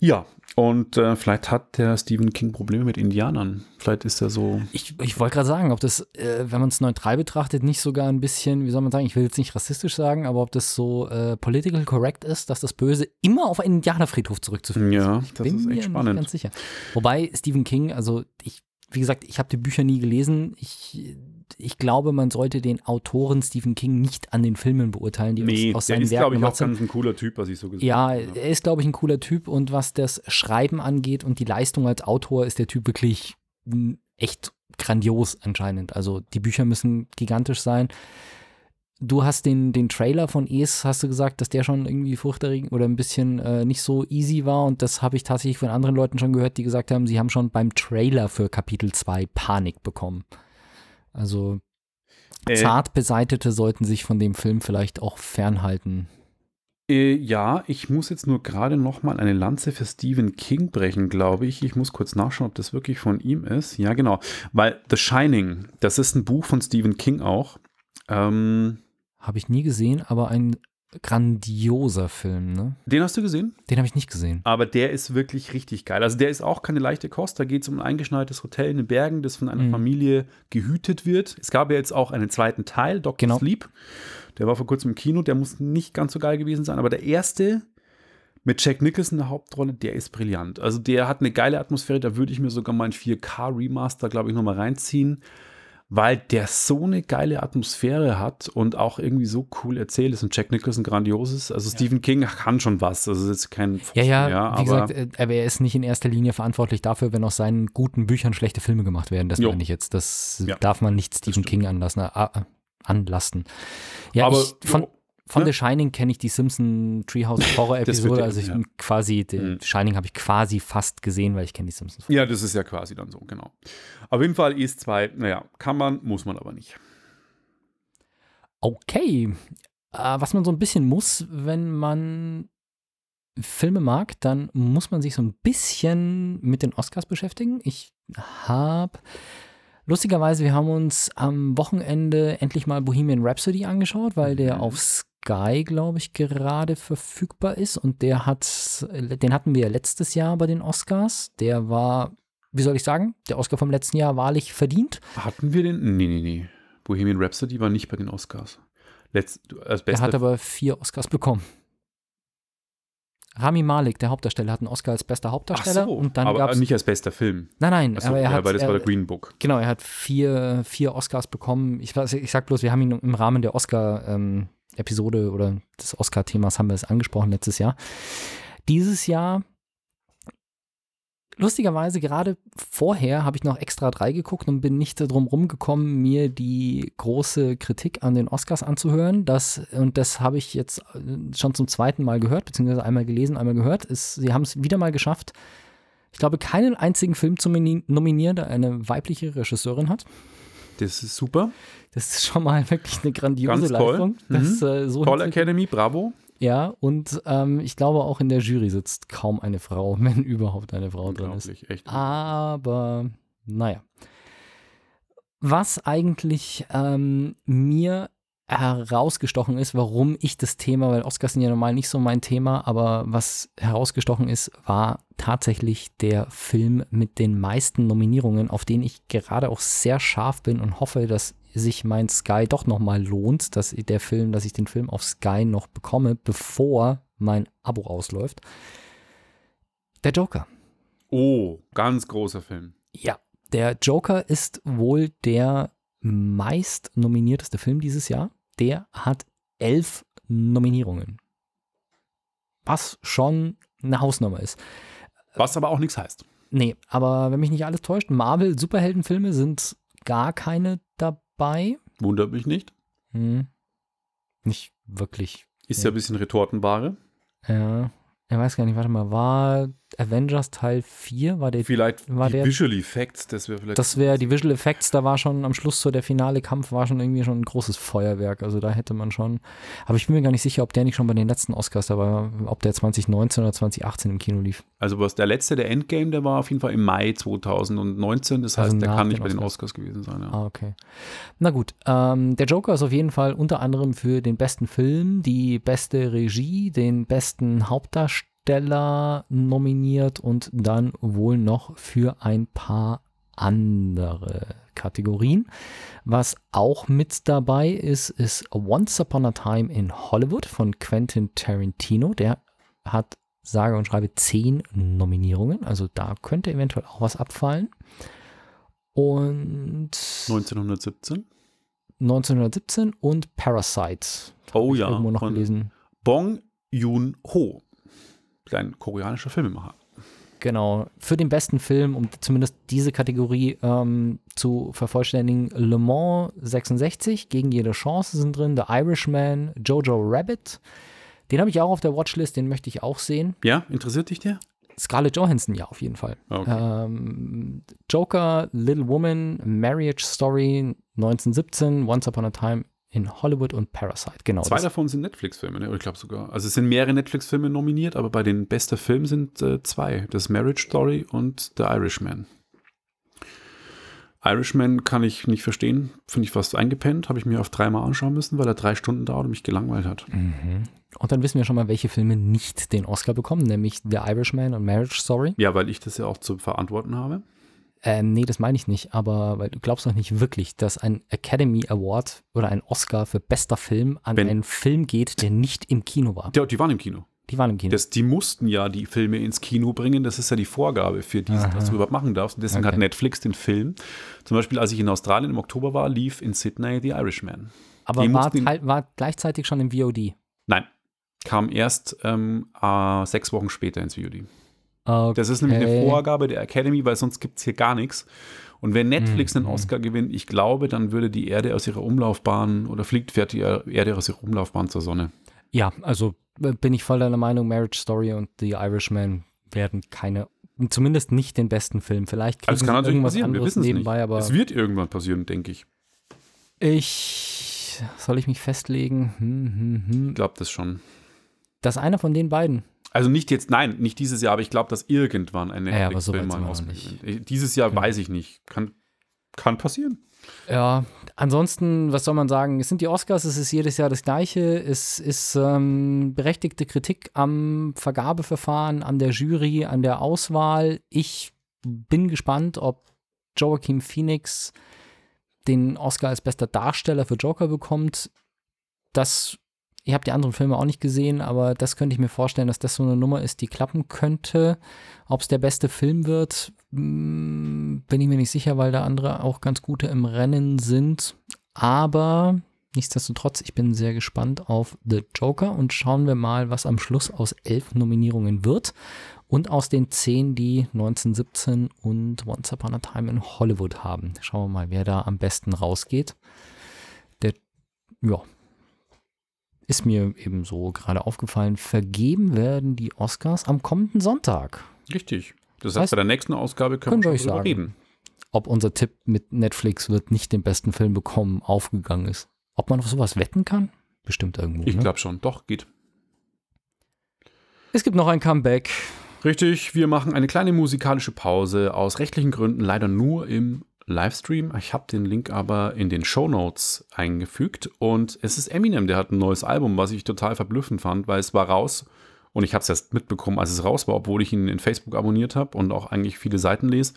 Ja, und äh, vielleicht hat der Stephen King Probleme mit Indianern. Vielleicht ist er so. Ich, ich wollte gerade sagen, ob das, äh, wenn man es neutral betrachtet, nicht sogar ein bisschen, wie soll man sagen, ich will jetzt nicht rassistisch sagen, aber ob das so äh, political correct ist, dass das Böse immer auf einen Indianerfriedhof zurückzuführen Ja, ist. Ich das bin ist mir echt nicht spannend. ganz sicher. Wobei Stephen King, also ich, wie gesagt, ich habe die Bücher nie gelesen. Ich, ich glaube, man sollte den Autoren Stephen King nicht an den Filmen beurteilen, die Nee, aus, aus der seinen ist, Werken glaube ich, auch sind. ganz ein cooler Typ, was ich so gesehen Ja, habe. er ist, glaube ich, ein cooler Typ und was das Schreiben angeht und die Leistung als Autor, ist der Typ wirklich mm, echt grandios anscheinend. Also die Bücher müssen gigantisch sein. Du hast den, den Trailer von Es, hast du gesagt, dass der schon irgendwie furchterregend oder ein bisschen äh, nicht so easy war und das habe ich tatsächlich von anderen Leuten schon gehört, die gesagt haben, sie haben schon beim Trailer für Kapitel 2 Panik bekommen. Also Äh, zart beseitete sollten sich von dem Film vielleicht auch fernhalten. Äh, ja, ich muss jetzt nur gerade noch mal eine Lanze für Stephen King brechen, glaube ich. Ich muss kurz nachschauen, ob das wirklich von ihm ist. Ja, genau. Weil The Shining, das ist ein Buch von Stephen King auch. Ähm, Habe ich nie gesehen, aber ein grandioser Film, ne? den hast du gesehen? Den habe ich nicht gesehen. Aber der ist wirklich richtig geil. Also der ist auch keine leichte Kost. Da geht es um ein eingeschneites Hotel in den Bergen, das von einer Mhm. Familie gehütet wird. Es gab ja jetzt auch einen zweiten Teil, Dr. Genau. Sleep. Der war vor kurzem im Kino. Der muss nicht ganz so geil gewesen sein. Aber der erste mit Jack Nicholson in der Hauptrolle, der ist brillant. Also der hat eine geile Atmosphäre. Da würde ich mir sogar mal ein 4K-Remaster, glaube ich, nochmal reinziehen. Weil der so eine geile Atmosphäre hat und auch irgendwie so cool erzählt ist und Jack Nicholson grandios ist. Also Stephen King kann schon was. Also ist jetzt kein Ja, ja, Pfosten, wie aber gesagt, äh, aber er ist nicht in erster Linie verantwortlich dafür, wenn aus seinen guten Büchern schlechte Filme gemacht werden. Das Jo. meine ich jetzt. Das Ja, darf man nicht Stephen. King anlassen, äh, anlasten. Ja, Aber, ich, von, jo, von ne? The Shining kenne ich die Simpson Treehouse Horror Episode. Also ich ja. bin quasi, den Mhm. Shining habe ich quasi fast gesehen, weil ich kenne die Simpsons. Ja, das ist ja quasi dann so, genau. Auf jeden Fall ist 2, naja, kann man, muss man aber nicht. Okay. Äh, was man so ein bisschen muss, wenn man Filme mag, dann muss man sich so ein bisschen mit den Oscars beschäftigen. Ich habe lustigerweise, wir haben uns am Wochenende endlich mal Bohemian Rhapsody angeschaut, weil der Mhm. auf Sky, glaube ich, gerade verfügbar ist und der hat, den hatten wir letztes Jahr bei den Oscars. Der war, wie soll ich sagen, der Oscar vom letzten Jahr wahrlich verdient. Hatten wir den? Nee, nee, nee. Bohemian Rhapsody war nicht bei den Oscars. Letzt, als Er hat aber vier Oscars bekommen. Rami Malek, der Hauptdarsteller, hat einen Oscar als bester Hauptdarsteller. und dann aber nicht als bester Film. Nein, nein, Achso, aber er ja, hat. weil das war der Green Book. Genau, er hat vier, vier Oscars bekommen. Ich, ich sag bloß, wir haben ihn im Rahmen der Oscar-Episode oder des Oscar-Themas haben wir es angesprochen letztes Jahr. Dieses Jahr, lustigerweise, gerade vorher habe ich noch extra drei geguckt und bin nicht drum rumgekommen, mir die große Kritik an den Oscars anzuhören. Das, und das habe ich jetzt äh, schon zum zweiten Mal gehört, beziehungsweise einmal gelesen, einmal gehört. Es, sie haben es wieder mal geschafft, ich glaube, keinen einzigen Film zu nomini- nominieren, der eine weibliche Regisseurin hat. Das ist super. Das ist schon mal wirklich eine grandiose Ganz toll. Leistung. Das, äh, so Toll. Academy, bravo. Ja, und ähm, ich glaube, auch in der Jury sitzt kaum eine Frau, wenn überhaupt eine Frau drin ist. Echt. Aber naja. Was eigentlich ähm, mir herausgestochen ist, warum ich das Thema, weil Oscars sind ja normal nicht so mein Thema, aber was herausgestochen ist, war tatsächlich der Film mit den meisten Nominierungen, auf den ich gerade auch sehr scharf bin und hoffe, dass sich mein Sky doch nochmal lohnt, dass der Film, dass ich den Film auf Sky noch bekomme, bevor mein Abo ausläuft. Der Joker. Oh, ganz großer Film. Ja, der Joker ist wohl der meist nominierteste Film dieses Jahr. Der hat elf Nominierungen. Was schon eine Hausnummer ist. Was aber auch nichts heißt. Nee, aber wenn mich nicht alles täuscht, Marvel-Superheldenfilme sind gar keine dabei. Wundert mich nicht. Hm. Nicht wirklich. Ist Ja. ein bisschen Retortenware. Ja. Ich weiß gar nicht, warte mal, war Avengers Teil 4? War der Vielleicht war die der- Visual Effects, das wäre vielleicht. Das wäre die Visual Effects, da war schon am Schluss so der finale Kampf, war schon irgendwie schon ein großes Feuerwerk. Also da hätte man schon. Aber ich bin mir gar nicht sicher, ob der nicht schon bei den letzten Oscars dabei war, ob der 2019 oder 2018 im Kino lief. also was der letzte, der Endgame, der war auf jeden Fall im Mai 2019. Das Also heißt, der nach kann nicht bei den Oscars. Oscars gewesen sein. Ja. Ah, okay. Na gut. Ähm, der Joker ist auf jeden Fall unter anderem für den besten Film, die beste Regie, den besten Hauptdarsteller nominiert und dann wohl noch für ein paar andere Kategorien. Was auch mit dabei ist, ist Once Upon a Time in Hollywood von Quentin Tarantino. Der hat sage und schreibe zehn Nominierungen. Also da könnte eventuell auch was abfallen. Und 1917. 1917 und Parasite. Oh ja. Irgendwo noch von gelesen. Bong Ein koreanischer Filmemacher. Genau. Für den besten Film, um zumindest diese Kategorie ähm, zu vervollständigen, Le Mans 66, gegen jede Chance sind drin, The Irishman, Jojo Rabbit. Den habe ich auch auf der Watchlist, den möchte ich auch sehen. Ja, interessiert dich der? Scarlett Johansson, ja, auf jeden Fall. Okay. Ähm, Joker, Little Woman, Marriage Story, 1917, Once Upon a Time in Hollywood und Parasite. Genau. Zwei davon sind Netflix-Filme, ne? Oder ich glaube sogar. Also es sind mehrere Netflix-Filme nominiert, aber bei den bester Film sind äh, zwei. Das Marriage Story und The Irishman. Irishman kann ich nicht verstehen. Finde ich fast eingepennt. Habe ich mir auf dreimal anschauen müssen, weil er drei Stunden dauert und mich gelangweilt hat. Mhm. Und dann wissen wir schon mal, welche Filme nicht den Oscar bekommen, nämlich The Irishman und Marriage Story. Ja, weil ich das ja auch zu verantworten habe. Ähm, nee, das meine ich nicht, aber weil du glaubst doch nicht wirklich, dass ein Academy Award oder ein Oscar für bester Film an Wenn- einen Film geht, der nicht im Kino war. Die, die waren im Kino. Die waren im Kino. Das, die mussten ja die Filme ins Kino bringen. Das ist ja die Vorgabe für die, Aha. was du überhaupt machen darfst. Und deswegen Okay. hat Netflix den Film. Zum Beispiel, als ich in Australien im Oktober war, lief in Sydney The Irishman. aber die war, teil, war gleichzeitig schon im VOD. Nein, kam erst ähm, äh, sechs Wochen später ins VOD. Okay. Das ist nämlich eine Vorgabe der Academy, weil sonst gibt es hier gar nichts. Und wenn Netflix Mhm. einen Oscar gewinnt, ich glaube, dann würde die Erde aus ihrer Umlaufbahn oder fliegt fährt die Erde aus ihrer Umlaufbahn zur Sonne. Ja, also äh, bin ich voll deiner Meinung, Marriage Story und The Irishman werden keine, zumindest nicht den besten Film. Vielleicht kriegen Also es kann sie natürlich irgendwas passieren, wir anderes wissen es nicht. nebenbei, aber Es wird irgendwann passieren, denke ich. ich, soll ich mich festlegen? Hm, hm, hm. Ich glaube das schon. Das ist einer von den beiden. Also nicht jetzt, nein, nicht dieses Jahr, aber ich glaube, dass irgendwann ein Ja, aber so Netflix-Film weit mal gewinnt. Dieses Jahr Genau. weiß ich nicht. Kann, kann passieren. Ja, ansonsten, was soll man sagen? Es sind die Oscars, es ist jedes Jahr das Gleiche. Es ist ähm, berechtigte Kritik am Vergabeverfahren, an der Jury, an der Auswahl. Ich bin gespannt, ob Joaquin Phoenix den Oscar als bester Darsteller für Joker bekommt. Das Ich habe die anderen Filme auch nicht gesehen, aber das könnte ich mir vorstellen, dass das so eine Nummer ist, die klappen könnte. Ob es der beste Film wird, mm, bin ich mir nicht sicher, weil da andere auch ganz gute im Rennen sind. Aber nichtsdestotrotz, ich bin sehr gespannt auf The Joker und schauen wir mal, was am Schluss aus elf Nominierungen wird und aus den zehn, die 1917 und Once Upon a Time in Hollywood haben. Schauen wir mal, wer da am besten rausgeht. Der, ja, ist mir eben so gerade aufgefallen. Vergeben werden die Oscars am kommenden Sonntag. Richtig. Das heißt, bei der nächsten Ausgabe Können können wir euch sagen. reden. Ob unser Tipp mit Netflix wird nicht den besten Film bekommen, aufgegangen ist. Ob man auf sowas wetten kann? Bestimmt irgendwo. Ich ne? glaube schon. Doch, geht. Es gibt noch ein Comeback. Richtig, wir machen eine kleine musikalische Pause. Aus rechtlichen Gründen leider nur im Livestream. Ich habe den Link aber in den Show Notes eingefügt. Und es ist Eminem, der hat ein neues Album, was ich total verblüffend fand, weil es war raus. Und ich habe es erst mitbekommen, als es raus war, obwohl ich ihn in Facebook abonniert habe und auch eigentlich viele Seiten lese.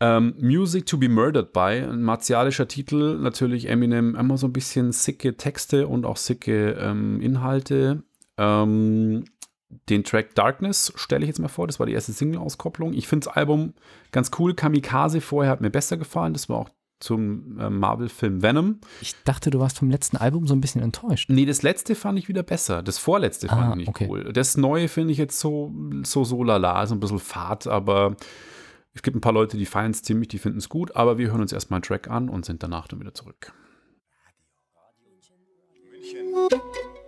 Ähm, Music to be Murdered by, ein martialischer Titel. Natürlich Eminem immer so ein bisschen sicke Texte und auch sicke ähm, Inhalte. Ähm, den Track Darkness stelle ich jetzt mal vor. Das war die erste Single-Auskopplung. Ich finde das Album ganz cool. Kamikaze vorher hat mir besser gefallen. Das war auch zum äh, Marvel-Film Venom. Ich dachte, du warst vom letzten Album so ein bisschen enttäuscht. Nee, das letzte fand ich wieder besser. Das vorletzte fand Ah, ich nicht okay. cool. Das neue finde ich jetzt so, so, so lala, so ein bisschen fad, aber es gibt ein paar Leute, die feiern es ziemlich, die finden es gut, aber wir hören uns erstmal einen Track an und sind danach dann wieder zurück.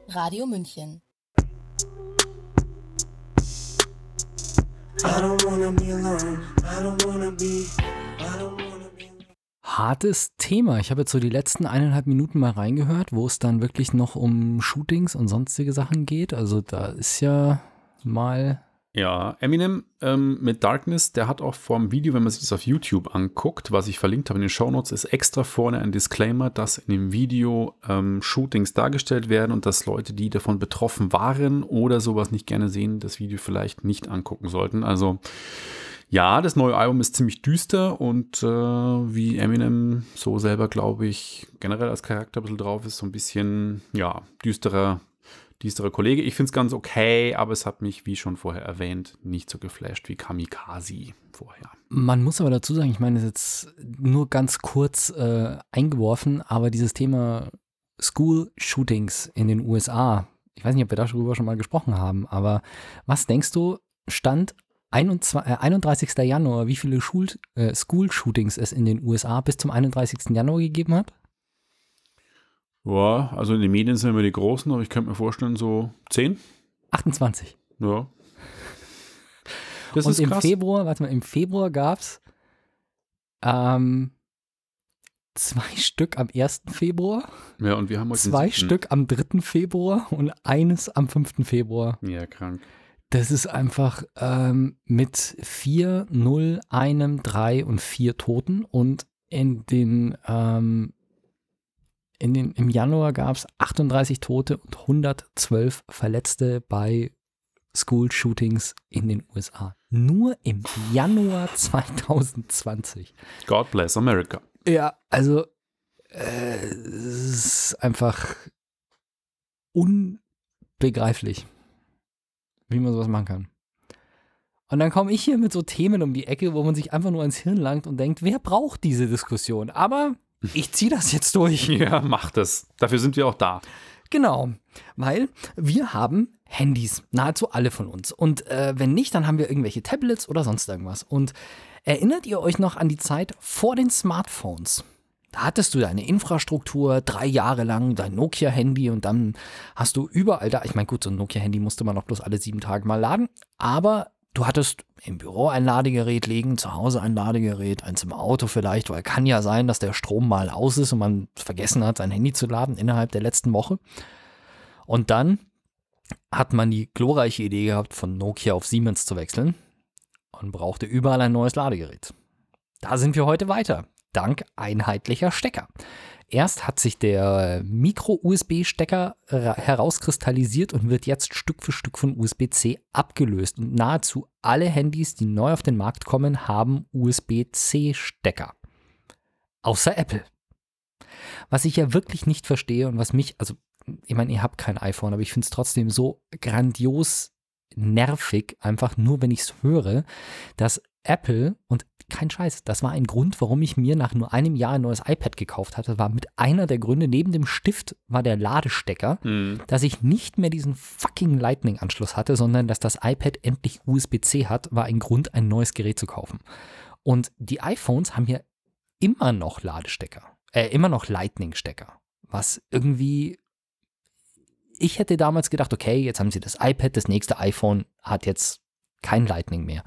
Radio München. I don't Hartes Thema. Ich habe jetzt so die letzten eineinhalb Minuten mal reingehört, wo es dann wirklich noch um Shootings und sonstige Sachen geht. Also da ist ja mal. Ja, Eminem ähm, mit Darkness, der hat auch vorm Video, wenn man sich das auf YouTube anguckt, was ich verlinkt habe in den Shownotes, ist extra vorne ein Disclaimer, dass in dem Video ähm, Shootings dargestellt werden und dass Leute, die davon betroffen waren oder sowas nicht gerne sehen, das Video vielleicht nicht angucken sollten. Also ja, das neue Album ist ziemlich düster und äh, wie Eminem so selber, glaube ich, generell als Charakter ein bisschen drauf ist, so ein bisschen, ja, düsterer düsterer Kollege. Ich finde es ganz okay, aber es hat mich, wie schon vorher erwähnt, nicht so geflasht wie Kamikaze vorher. Man muss aber dazu sagen, ich meine, das ist jetzt nur ganz kurz äh, eingeworfen, aber dieses Thema School-Shootings in den USA, ich weiß nicht, ob wir darüber schon mal gesprochen haben, aber was denkst du, stand 21, äh, 31. Januar, wie viele Schul äh, School-Shootings es in den USA bis zum 31. Januar gegeben hat? Ja, also in den Medien sind immer die Großen, aber ich könnte mir vorstellen, so 10. 28. Ja. Das Und im krass. Februar, warte mal, im Februar gab es ähm, zwei Stück am 1. Februar, Ja, und wir haben heute zwei. Stück am 3. Februar und eines am 5. Februar. Ja, krank. Das ist einfach ähm, mit 4, 0, einem, 3 und 4 Toten und in den, ähm, in den im Januar gab es 38 Tote und 112 Verletzte bei School-Shootings in den USA. Nur im Januar 2020. God bless America. Ja, also äh, es ist einfach unbegreiflich, wie man sowas machen kann. Und dann komme ich hier mit so Themen um die Ecke, wo man sich einfach nur ans Hirn langt und denkt, wer braucht diese Diskussion? Aber ich ziehe das jetzt durch. Ja, mach das. Dafür sind wir auch da. Genau, weil wir haben Handys, nahezu alle von uns. Und äh, wenn nicht, dann haben wir irgendwelche Tablets oder sonst irgendwas. Und erinnert ihr euch noch an die Zeit vor den Smartphones? Da hattest du deine Infrastruktur drei Jahre lang, dein Nokia-Handy und dann hast du überall da, ich meine, gut, so ein Nokia-Handy musste man noch bloß alle sieben Tage mal laden, aber du hattest im Büro ein Ladegerät liegen, zu Hause ein Ladegerät, eins im Auto vielleicht, weil kann ja sein, dass der Strom mal aus ist und man vergessen hat, sein Handy zu laden innerhalb der letzten Woche. Und dann hat man die glorreiche Idee gehabt, von Nokia auf Siemens zu wechseln und brauchte überall ein neues Ladegerät. Da sind wir heute weiter, dank einheitlicher Stecker. Erst hat sich der Micro-USB-Stecker ra- herauskristallisiert und wird jetzt Stück für Stück von USB-C abgelöst. Und nahezu alle Handys, die neu auf den Markt kommen, haben USB-C-Stecker. Außer Apple. Was ich ja wirklich nicht verstehe und was mich, also ich meine, ihr habt kein iPhone, aber ich finde es trotzdem so grandios nervig, einfach nur, wenn ich es höre, dass Apple, und kein Scheiß, das war ein Grund, warum ich mir nach nur einem Jahr ein neues iPad gekauft hatte, war mit einer der Gründe, neben dem Stift war der Ladestecker, Mhm. dass ich nicht mehr diesen fucking Lightning-Anschluss hatte, sondern dass das iPad endlich USB-C hat, war ein Grund, ein neues Gerät zu kaufen. Und die iPhones haben ja immer noch Ladestecker, äh, immer noch Lightning-Stecker, was irgendwie ich hätte damals gedacht, okay, jetzt haben sie das iPad, das nächste iPhone hat jetzt kein Lightning mehr.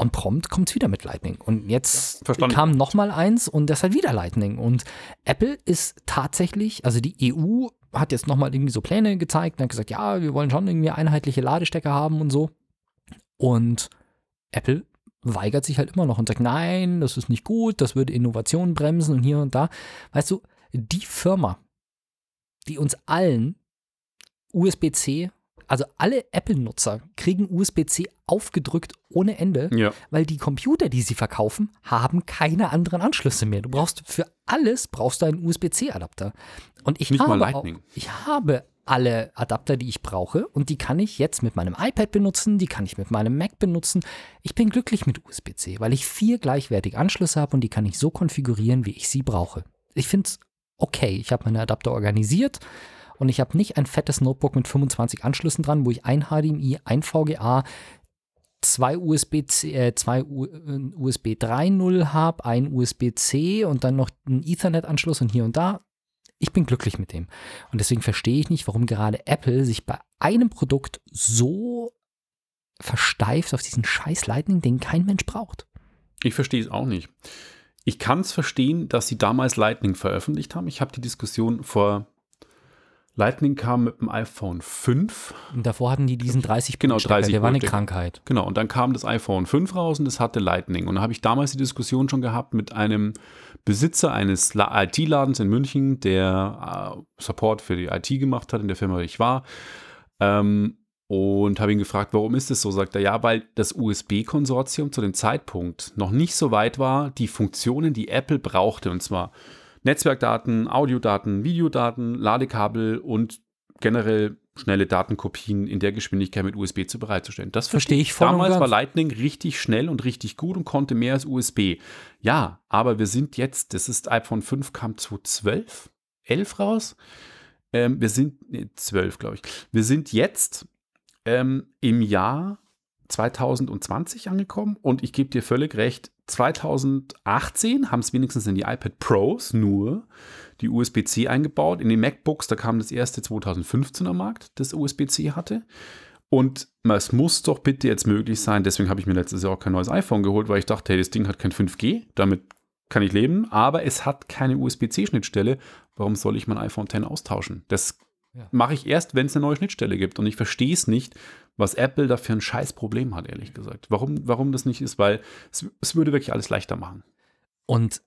Und prompt kommt es wieder mit Lightning. Und jetzt verstanden. kam noch mal eins und das hat wieder Lightning. Und Apple ist tatsächlich, also die EU hat jetzt noch mal irgendwie so Pläne gezeigt und hat gesagt, ja, wir wollen schon irgendwie einheitliche Ladestecker haben und so. Und Apple weigert sich halt immer noch und sagt, nein, das ist nicht gut, das würde Innovation bremsen und hier und da. Weißt du, die Firma, die uns allen USB-C, also alle Apple-Nutzer kriegen USB-C aufgedrückt ohne Ende, Ja. weil die Computer, die sie verkaufen, haben keine anderen Anschlüsse mehr. Du brauchst für alles brauchst du einen USB-C-Adapter. Und ich Nicht habe. Auch, ich habe alle Adapter, die ich brauche und die kann ich jetzt mit meinem iPad benutzen, die kann ich mit meinem Mac benutzen. Ich bin glücklich mit USB-C, weil ich vier gleichwertige Anschlüsse habe und die kann ich so konfigurieren, wie ich sie brauche. Ich finde es okay. Ich habe meine Adapter organisiert und ich habe nicht ein fettes Notebook mit 25 Anschlüssen dran, wo ich ein HDMI, ein VGA, zwei USB-C, äh, zwei U USB 3.0 habe, ein USB-C und dann noch einen Ethernet-Anschluss und hier und da. Ich bin glücklich mit dem. Und deswegen verstehe ich nicht, warum gerade Apple sich bei einem Produkt so versteift auf diesen scheiß Lightning, den kein Mensch braucht. Ich verstehe es auch nicht. Ich kann es verstehen, dass sie damals Lightning veröffentlicht haben. Ich habe die Diskussion vor. Lightning kam mit dem iPhone 5. Und davor hatten die diesen 30 Genau, Stecker, 30 der war eine. Krankheit. Genau, und dann kam das iPhone 5 raus und das hatte Lightning. Und da habe ich damals die Diskussion schon gehabt mit einem Besitzer eines La- IT-Ladens in München, der äh, Support für die IT gemacht hat in der Firma, wo ich war. Ähm, und habe ihn gefragt, warum ist es so? Sagt er, ja, weil das USB-Konsortium zu dem Zeitpunkt noch nicht so weit war, die Funktionen, die Apple brauchte, und zwar Netzwerkdaten, Audiodaten, Videodaten, Ladekabel und generell schnelle Datenkopien in der Geschwindigkeit mit USB zu bereitzustellen. Das Verstehe ich voll Damals war Lightning richtig schnell und richtig gut und konnte mehr als USB. Ja, aber wir sind jetzt, das ist iPhone 5 kam 2012, 11 raus. Ähm, wir sind, nee, 12 glaube ich. Wir sind jetzt ähm, im Jahr 2020 angekommen und ich gebe dir völlig recht, 2018 haben es wenigstens in die iPad Pros nur die USB-C eingebaut. In den MacBooks, da kam das erste 2015 am Markt, das USB-C hatte. Und es muss doch bitte jetzt möglich sein, deswegen habe ich mir letztes Jahr auch kein neues iPhone geholt, weil ich dachte, hey, das Ding hat kein 5G, damit kann ich leben, aber es hat keine USB-C-Schnittstelle. Warum soll ich mein iPhone X austauschen? Das Ja. mache ich erst, wenn es eine neue Schnittstelle gibt. Und ich verstehe es nicht, was Apple da für ein scheiß Problem hat, ehrlich gesagt. Warum, warum das nicht ist, weil es, es würde wirklich alles leichter machen. Und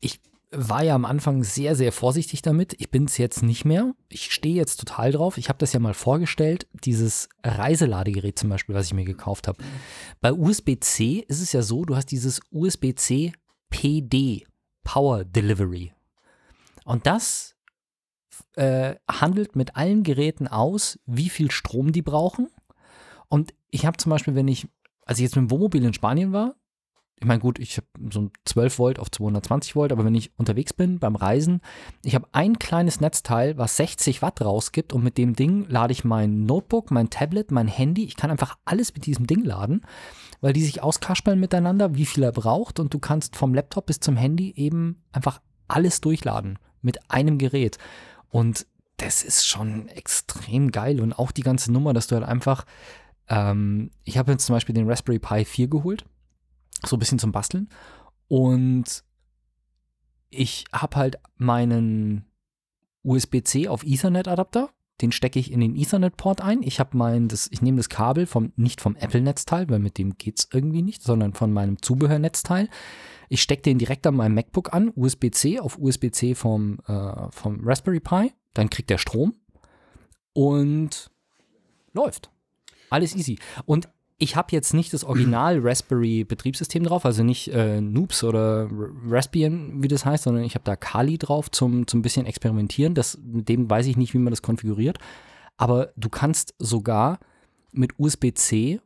ich war ja am Anfang sehr, sehr vorsichtig damit. Ich bin es jetzt nicht mehr. Ich stehe jetzt total drauf. Ich habe das ja mal vorgestellt, dieses Reiseladegerät zum Beispiel, was ich mir gekauft habe. Bei USB-C ist es ja so, du hast dieses USB-C PD, Power Delivery. Und das äh, handelt mit allen Geräten aus, wie viel Strom die brauchen. Und ich habe zum Beispiel, wenn ich, als ich jetzt mit dem Wohnmobil in Spanien war, ich meine, gut, ich habe so ein 12 Volt auf 220 Volt, aber wenn ich unterwegs bin beim Reisen, ich habe ein kleines Netzteil, was 60 Watt rausgibt und mit dem Ding lade ich mein Notebook, mein Tablet, mein Handy. Ich kann einfach alles mit diesem Ding laden, weil die sich auskaspeln miteinander, wie viel er braucht und du kannst vom Laptop bis zum Handy eben einfach alles durchladen mit einem Gerät. Und das ist schon extrem geil und auch die ganze Nummer, dass du halt einfach, ähm, ich habe jetzt zum Beispiel den Raspberry Pi 4 geholt so ein bisschen zum Basteln. Und ich habe halt meinen USB-C auf Ethernet-Adapter. Den stecke ich in den Ethernet-Port ein. Ich habe mein, das, ich nehme das Kabel vom, nicht vom Apple-Netzteil, weil mit dem geht es irgendwie nicht, sondern von meinem Zubehörnetzteil. Ich stecke den direkt an meinem MacBook an, USB-C auf USB-C vom, äh, vom Raspberry Pi. Dann kriegt der Strom und läuft. Alles easy. Und ich habe jetzt nicht das Original Raspberry Betriebssystem drauf, also nicht äh, Noobs oder Raspbian, wie das heißt, sondern ich habe da Kali drauf zum, zum bisschen experimentieren. Das, mit dem weiß ich nicht, wie man das konfiguriert. Aber du kannst sogar mit USB-C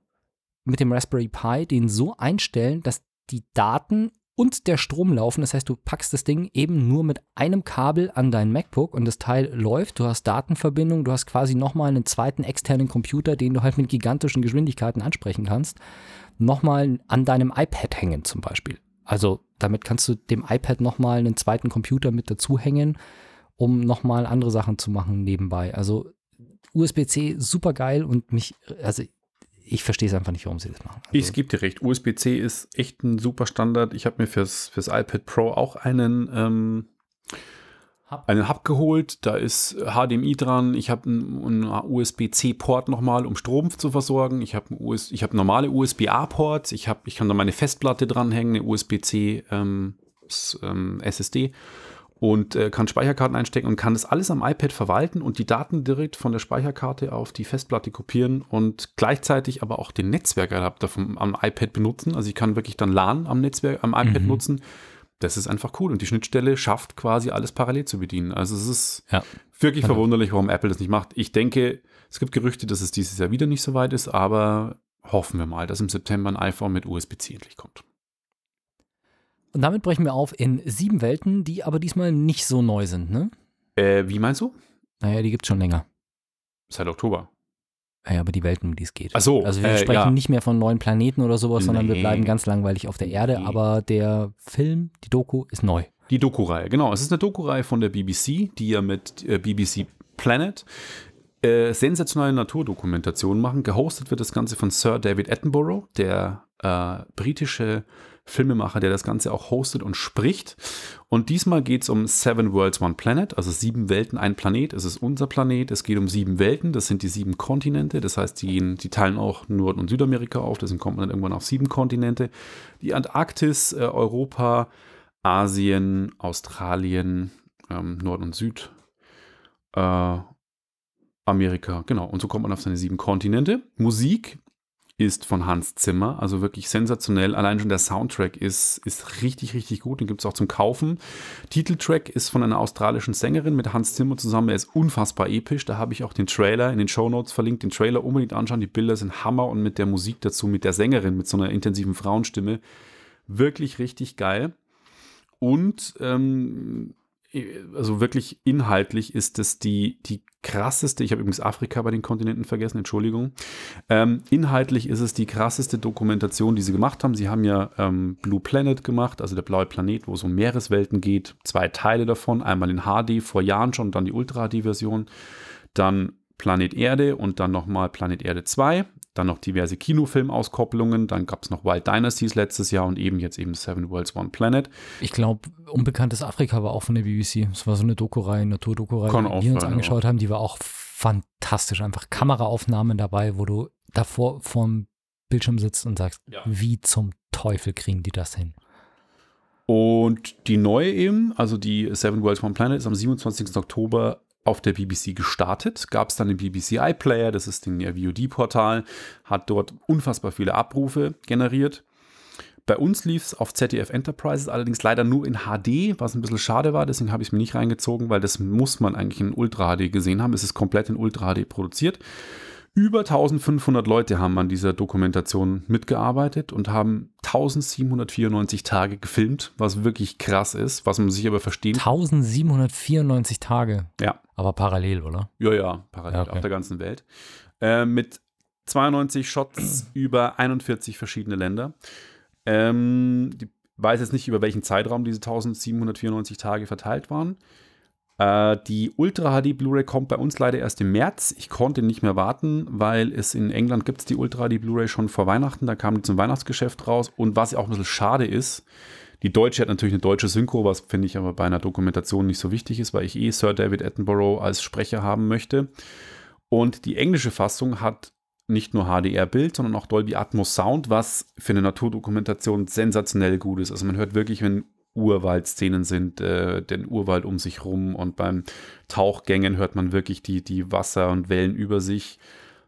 mit dem Raspberry Pi den so einstellen, dass die Daten und der Strom laufen. Das heißt, du packst das Ding eben nur mit einem Kabel an dein MacBook und das Teil läuft. Du hast Datenverbindung, du hast quasi nochmal einen zweiten externen Computer, den du halt mit gigantischen Geschwindigkeiten ansprechen kannst. Nochmal an deinem iPad hängen zum Beispiel. Also damit kannst du dem iPad nochmal einen zweiten Computer mit dazu hängen, um nochmal andere Sachen zu machen nebenbei. Also USB-C super geil und mich, also ich verstehe es einfach nicht, warum sie das machen. Also, Ich gebe dir recht. USB-C ist echt ein super Standard. Ich habe mir fürs, fürs iPad Pro auch einen, ähm, Hub. einen Hub geholt. Da ist HDMI dran. Ich habe einen, einen USB-C-Port nochmal, um Strom zu versorgen. Ich habe US, ich hab normale USB-A-Ports. Ich, hab, ich kann da meine Festplatte dranhängen, eine USB-C ähm, ähm, SSD und äh, kann Speicherkarten einstecken und kann das alles am iPad verwalten und die Daten direkt von der Speicherkarte auf die Festplatte kopieren und gleichzeitig aber auch den Netzwerkadapter vom, am iPad benutzen. Also ich kann wirklich dann LAN am Netzwerk, am iPad Mhm. nutzen. Das ist einfach cool und die Schnittstelle schafft quasi alles parallel zu bedienen. Also es ist Ja. wirklich Genau. verwunderlich, warum Apple das nicht macht. Ich denke, es gibt Gerüchte, dass es dieses Jahr wieder nicht so weit ist, aber hoffen wir mal, dass im September ein iPhone mit USB-C endlich kommt. Und damit brechen wir auf in sieben Welten, die aber diesmal nicht so neu sind, ne? Äh, wie meinst du? Naja, die gibt es schon länger. Seit Oktober. Naja, aber die Welten, um die es geht. Ach so, Also wir äh, sprechen ja. nicht mehr von neuen Planeten oder sowas, sondern wir Nee. bleiben ganz langweilig auf der Erde. Nee. Aber der Film, die Doku, ist neu. Die Doku-Reihe, genau. Es ist eine Doku-Reihe von der BBC, die ja mit äh, BBC Planet äh, sensationelle Naturdokumentationen machen. Gehostet wird das Ganze von Sir David Attenborough, der äh, britische Filmemacher, der das Ganze auch hostet und spricht. Und diesmal geht es um Seven Worlds, One Planet, also sieben Welten, ein Planet. Es ist unser Planet. Es geht um sieben Welten. Das sind die sieben Kontinente. Das heißt, die, gehen- die teilen auch Nord- und Südamerika auf. Deswegen kommt man dann irgendwann auf sieben Kontinente. Die Antarktis, äh, Europa, Asien, Australien, ähm, Nord und Süd, äh, Amerika, genau. Und so kommt man auf seine sieben Kontinente. Musik ist von Hans Zimmer, also wirklich sensationell. Allein schon der Soundtrack ist, ist richtig, richtig gut. Den gibt es auch zum Kaufen. Titeltrack ist von einer australischen Sängerin mit Hans Zimmer zusammen. Er ist unfassbar episch. Da habe ich auch den Trailer in den Show Notes verlinkt. Den Trailer unbedingt anschauen. Die Bilder sind Hammer und mit der Musik dazu, mit der Sängerin, mit so einer intensiven Frauenstimme. Wirklich richtig geil. Und ähm, also wirklich inhaltlich ist es die, die krasseste, ich habe übrigens Afrika bei den Kontinenten vergessen, Entschuldigung. Ähm, inhaltlich ist es die krasseste Dokumentation, die sie gemacht haben. Sie haben ja ähm, Blue Planet gemacht, also der blaue Planet, wo es um Meereswelten geht. Zwei Teile davon, einmal in HD vor Jahren schon, dann die Ultra-HD-Version. Dann Planet Erde und dann nochmal Planet Erde 2. Dann noch diverse Kinofilmauskopplungen. Dann gab es noch Wild Dynasties letztes Jahr und eben jetzt eben Seven Worlds, One Planet. Ich glaube, Unbekanntes Afrika war auch von der BBC. Es war so eine Doku-Reihe, Naturdoku-Reihe, die wir uns angeschaut haben. Die war auch fantastisch. Einfach Kameraaufnahmen dabei, wo du davor vorm Bildschirm sitzt und sagst, Ja. wie zum Teufel kriegen die das hin? Und die neue eben, also die Seven Worlds One Planet, ist am 27. Oktober auf der BBC gestartet. Gab es dann den BBC iPlayer, das ist ein VOD-Portal, hat dort unfassbar viele Abrufe generiert. Bei uns lief es auf ZDF Enterprises, allerdings leider nur in HD, was ein bisschen schade war, deswegen habe ich es mir nicht reingezogen, weil das muss man eigentlich in Ultra HD gesehen haben. Es ist komplett in Ultra HD produziert. Über 1500 Leute haben an dieser Dokumentation mitgearbeitet und haben 1794 Tage gefilmt, was wirklich krass ist, was man sich aber verstehen 1794 Tage. Ja. Aber parallel, oder? Ja, ja, parallel Ja, okay. auf der ganzen Welt. Äh, mit 92 Shots über 41 verschiedene Länder. Ähm, die weiß jetzt nicht, über welchen Zeitraum diese 1794 Tage verteilt waren. Äh, die Ultra HD Blu-ray kommt bei uns leider erst im März. Ich konnte nicht mehr warten, weil es in England gibt es die Ultra HD Blu-ray schon vor Weihnachten. Da kam die zum Weihnachtsgeschäft raus. Und was auch ein bisschen schade ist, die deutsche hat natürlich eine deutsche Synchro, was finde ich aber bei einer Dokumentation nicht so wichtig ist, weil ich eh Sir David Attenborough als Sprecher haben möchte. Und die englische Fassung hat nicht nur HDR-Bild, sondern auch Dolby Atmos Sound, was für eine Naturdokumentation sensationell gut ist. Also man hört wirklich, wenn Urwaldszenen sind, äh, den Urwald um sich rum und beim Tauchgängen hört man wirklich die, die Wasser und Wellen über sich.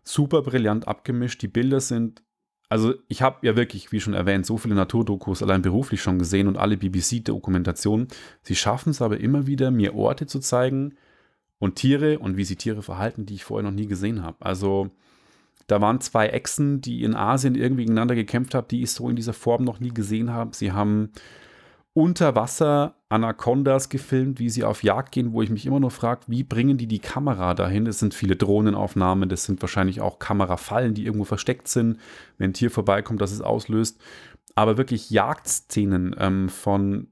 Super brillant abgemischt. Die Bilder sind also ich habe ja wirklich, wie schon erwähnt, so viele Naturdokus allein beruflich schon gesehen und alle BBC-Dokumentationen. Sie schaffen es aber immer wieder, mir Orte zu zeigen und Tiere und wie sie Tiere verhalten, die ich vorher noch nie gesehen habe. Also da waren zwei Echsen, die in Asien irgendwie gegeneinander gekämpft haben, die ich so in dieser Form noch nie gesehen habe. Sie haben unter Wasser Anacondas gefilmt, wie sie auf Jagd gehen, wo ich mich immer nur frage, wie bringen die die Kamera dahin? Es sind viele Drohnenaufnahmen, das sind wahrscheinlich auch Kamerafallen, die irgendwo versteckt sind, wenn ein Tier vorbeikommt, dass es auslöst. Aber wirklich Jagdszenen ähm, von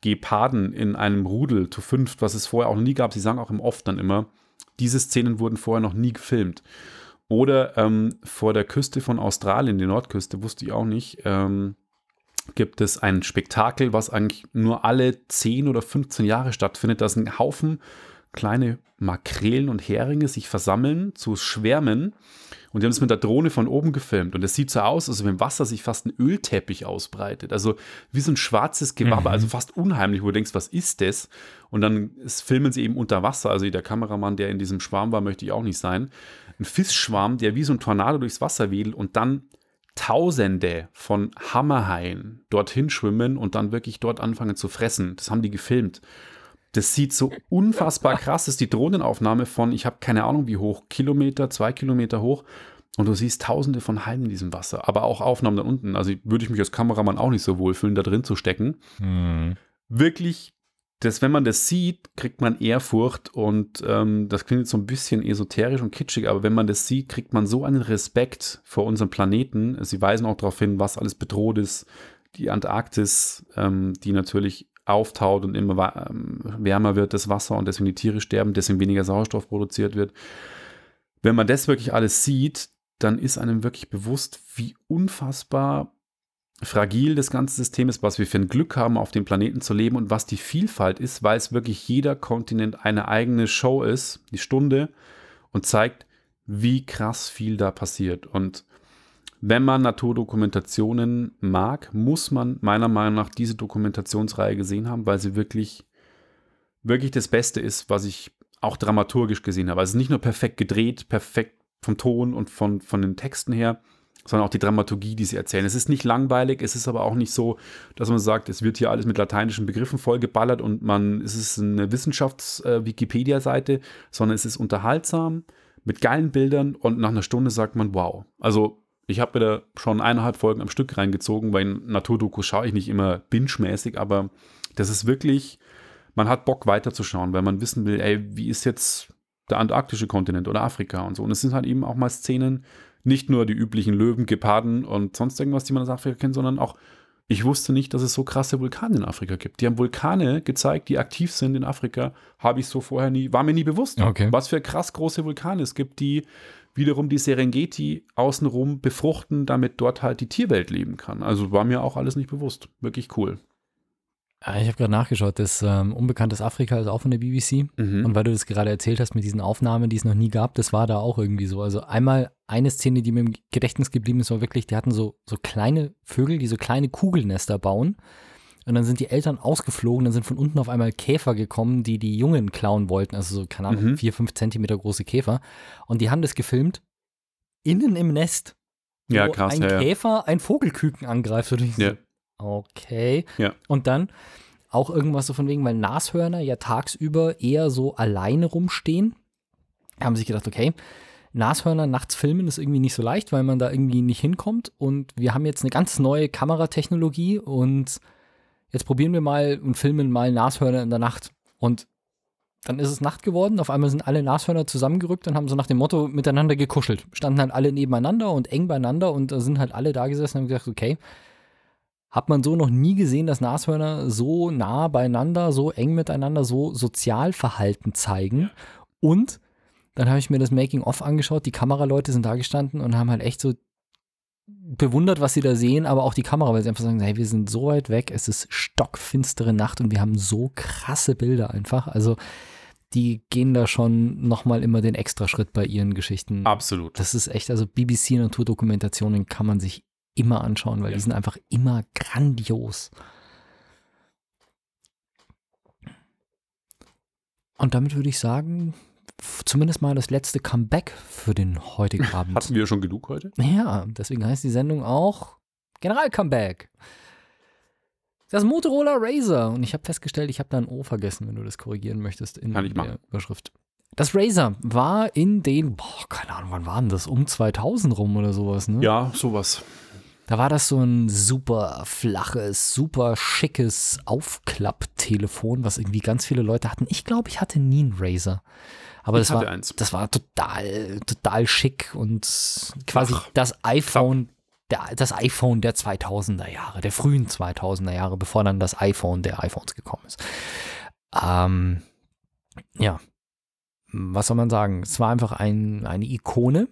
Geparden in einem Rudel zu fünft, was es vorher auch noch nie gab. Sie sagen auch im Off dann immer, diese Szenen wurden vorher noch nie gefilmt. Oder ähm, vor der Küste von Australien, die Nordküste, wusste ich auch nicht, ähm, gibt es ein Spektakel, was eigentlich nur alle 10 oder 15 Jahre stattfindet. Da sind ein Haufen kleine Makrelen und Heringe sich versammeln zu Schwärmen. Und die haben es mit der Drohne von oben gefilmt. Und es sieht so aus, als wenn im Wasser sich fast ein Ölteppich ausbreitet. Also wie so ein schwarzes Gewabber, Mhm. also fast unheimlich, wo du denkst, was ist das? Und dann filmen sie eben unter Wasser. Also der Kameramann, der in diesem Schwarm war, möchte ich auch nicht sein. Ein Fischschwarm, der wie so ein Tornado durchs Wasser wedelt und dann Tausende von Hammerhaien dorthin schwimmen und dann wirklich dort anfangen zu fressen. Das haben die gefilmt. Das sieht so unfassbar krass. Das ist die Drohnenaufnahme von, ich habe keine Ahnung wie hoch, Kilometer, zwei Kilometer hoch. Und du siehst tausende von Haien in diesem Wasser. Aber auch Aufnahmen da unten. Also würde ich mich als Kameramann auch nicht so wohlfühlen, da drin zu stecken. Hm. Wirklich, das, wenn man das sieht, kriegt man Ehrfurcht. Und ähm, das klingt jetzt so ein bisschen esoterisch und kitschig, aber wenn man das sieht, kriegt man so einen Respekt vor unserem Planeten. Sie weisen auch darauf hin, was alles bedroht ist. Die Antarktis, ähm, die natürlich auftaut und immer ähm, wärmer wird, das Wasser und deswegen die Tiere sterben, deswegen weniger Sauerstoff produziert wird. Wenn man das wirklich alles sieht, dann ist einem wirklich bewusst, wie unfassbar fragil das ganze System ist, was wir für ein Glück haben, auf dem Planeten zu leben und was die Vielfalt ist, weil es wirklich jeder Kontinent eine eigene Show ist, die Stunde, und zeigt, wie krass viel da passiert. Und wenn man Naturdokumentationen mag, muss man meiner Meinung nach diese Dokumentationsreihe gesehen haben, weil sie wirklich, wirklich das Beste ist, was ich auch dramaturgisch gesehen habe. Also nicht nur perfekt gedreht, perfekt vom Ton und von, von den Texten her, sondern auch die Dramaturgie, die sie erzählen. Es ist nicht langweilig, es ist aber auch nicht so, dass man sagt, es wird hier alles mit lateinischen Begriffen vollgeballert und man, es ist eine Wissenschafts-Wikipedia-Seite, sondern es ist unterhaltsam, mit geilen Bildern und nach einer Stunde sagt man, wow. Also ich habe mir da schon eineinhalb Folgen am Stück reingezogen, weil in Naturdokus schaue ich nicht immer binge-mäßig, aber das ist wirklich, man hat Bock weiterzuschauen, weil man wissen will, ey, wie ist jetzt der antarktische Kontinent oder Afrika und so. Und es sind halt eben auch mal Szenen, nicht nur die üblichen Löwen, Geparden und sonst irgendwas, die man aus Afrika kennt, sondern auch, ich wusste nicht, dass es so krasse Vulkane in Afrika gibt. Die haben Vulkane gezeigt, die aktiv sind in Afrika. Habe ich so vorher nie, war mir nie bewusst. Okay. Was für krass große Vulkane es gibt, die wiederum die Serengeti außenrum befruchten, damit dort halt die Tierwelt leben kann. Also war mir auch alles nicht bewusst. Wirklich cool. Ja, Ich habe gerade nachgeschaut, das ähm, Unbekanntes Afrika ist auch von der BBC. Mhm. Und weil du das gerade erzählt hast mit diesen Aufnahmen, die es noch nie gab, das war da auch irgendwie so. Also einmal eine Szene, die mir im Gedächtnis geblieben ist, war wirklich, die hatten so, so kleine Vögel, die so kleine Kugelnester bauen. Und dann sind die Eltern ausgeflogen, dann sind von unten auf einmal Käfer gekommen, die die Jungen klauen wollten. Also so, keine Ahnung, Mhm. vier, fünf Zentimeter große Käfer. Und die haben das gefilmt, innen im Nest. Ja, krass, Ein ja, ja. Käfer ein Vogelküken angreift. Und ich so, Ja. Okay. Ja. Und dann auch irgendwas so von wegen, weil Nashörner ja tagsüber eher so alleine rumstehen. Haben sich gedacht, okay, Nashörner nachts filmen ist irgendwie nicht so leicht, weil man da irgendwie nicht hinkommt. Und wir haben jetzt eine ganz neue Kameratechnologie und jetzt probieren wir mal und filmen mal Nashörner in der Nacht. Und dann ist es Nacht geworden, auf einmal sind alle Nashörner zusammengerückt und haben so nach dem Motto miteinander gekuschelt. Standen halt alle nebeneinander und eng beieinander und da sind halt alle da gesessen und haben gesagt, okay, hat man so noch nie gesehen, dass Nashörner so nah beieinander, so eng miteinander, so Sozialverhalten zeigen. Und dann habe ich mir das Making-of angeschaut, die Kameraleute sind da gestanden und haben halt echt so bewundert, was sie da sehen, aber auch die Kamera, weil sie einfach sagen, hey, wir sind so weit weg, es ist stockfinstere Nacht und wir haben so krasse Bilder einfach. Also die gehen da schon nochmal immer den Extraschritt bei ihren Geschichten. Absolut. Das ist echt, also BBC Naturdokumentationen kann man sich immer anschauen, weil Ja. die sind einfach immer grandios. Und damit würde ich sagen, zumindest mal das letzte Comeback für den heutigen Abend. Hatten wir schon genug heute? Ja, deswegen heißt die Sendung auch General-Comeback. Das Motorola Razer. Und ich habe festgestellt, ich habe da ein O vergessen, wenn du das korrigieren möchtest in Kann ich der machen. Überschrift. Das Razer war in den, boah, keine Ahnung, wann war denn das? Um 2000 rum oder sowas, ne? Ja, sowas. Da war das so ein super flaches, super schickes Aufklapptelefon, was irgendwie ganz viele Leute hatten. Ich glaube, ich hatte nie einen Razer. Aber Ich das war, eins. das war total, total schick und quasi Flach. das iPhone, der, das iPhone der 2000er Jahre, der frühen 2000er Jahre, bevor dann das iPhone der iPhones gekommen ist. Ähm, ja, was soll man sagen? Es war einfach ein, eine Ikone.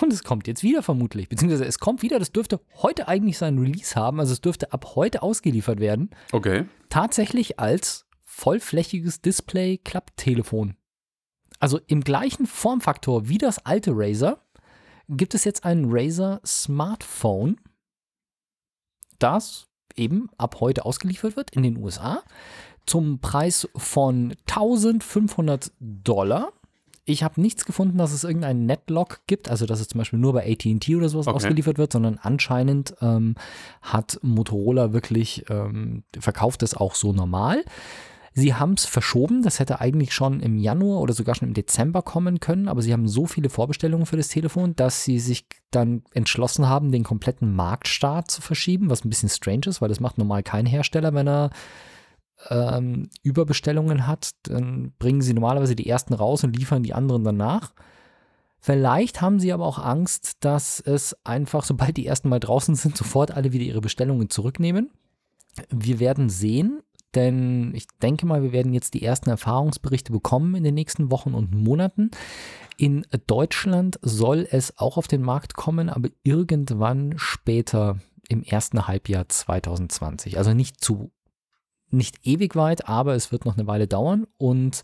Und es kommt jetzt wieder vermutlich, beziehungsweise es kommt wieder, das dürfte heute eigentlich sein Release haben, also es dürfte ab heute ausgeliefert werden, Okay. tatsächlich als vollflächiges Display-Klapptelefon. Also im gleichen Formfaktor wie das alte Razer gibt es jetzt ein Razer Smartphone, das eben ab heute ausgeliefert wird in den USA zum Preis von 1500 Dollar. Ich habe nichts gefunden, dass es irgendeinen Netlock gibt, also dass es zum Beispiel nur bei AT&T oder sowas Okay. ausgeliefert wird, sondern anscheinend ähm, hat Motorola wirklich ähm, verkauft es auch so normal. Sie haben es verschoben, das hätte eigentlich schon im Januar oder sogar schon im Dezember kommen können, aber sie haben so viele Vorbestellungen für das Telefon, dass sie sich dann entschlossen haben, den kompletten Marktstart zu verschieben, was ein bisschen strange ist, weil das macht normal kein Hersteller, wenn er ähm, Überbestellungen hat, dann bringen sie normalerweise die ersten raus und liefern die anderen danach. Vielleicht haben sie aber auch Angst, dass es einfach, sobald die ersten mal draußen sind, sofort alle wieder ihre Bestellungen zurücknehmen. Wir werden sehen, denn ich denke mal, wir werden jetzt die ersten Erfahrungsberichte bekommen in den nächsten Wochen und Monaten. In Deutschland soll es auch auf den Markt kommen, aber irgendwann später im ersten Halbjahr 2020. Also nicht zu nicht ewig weit, aber es wird noch eine Weile dauern. Und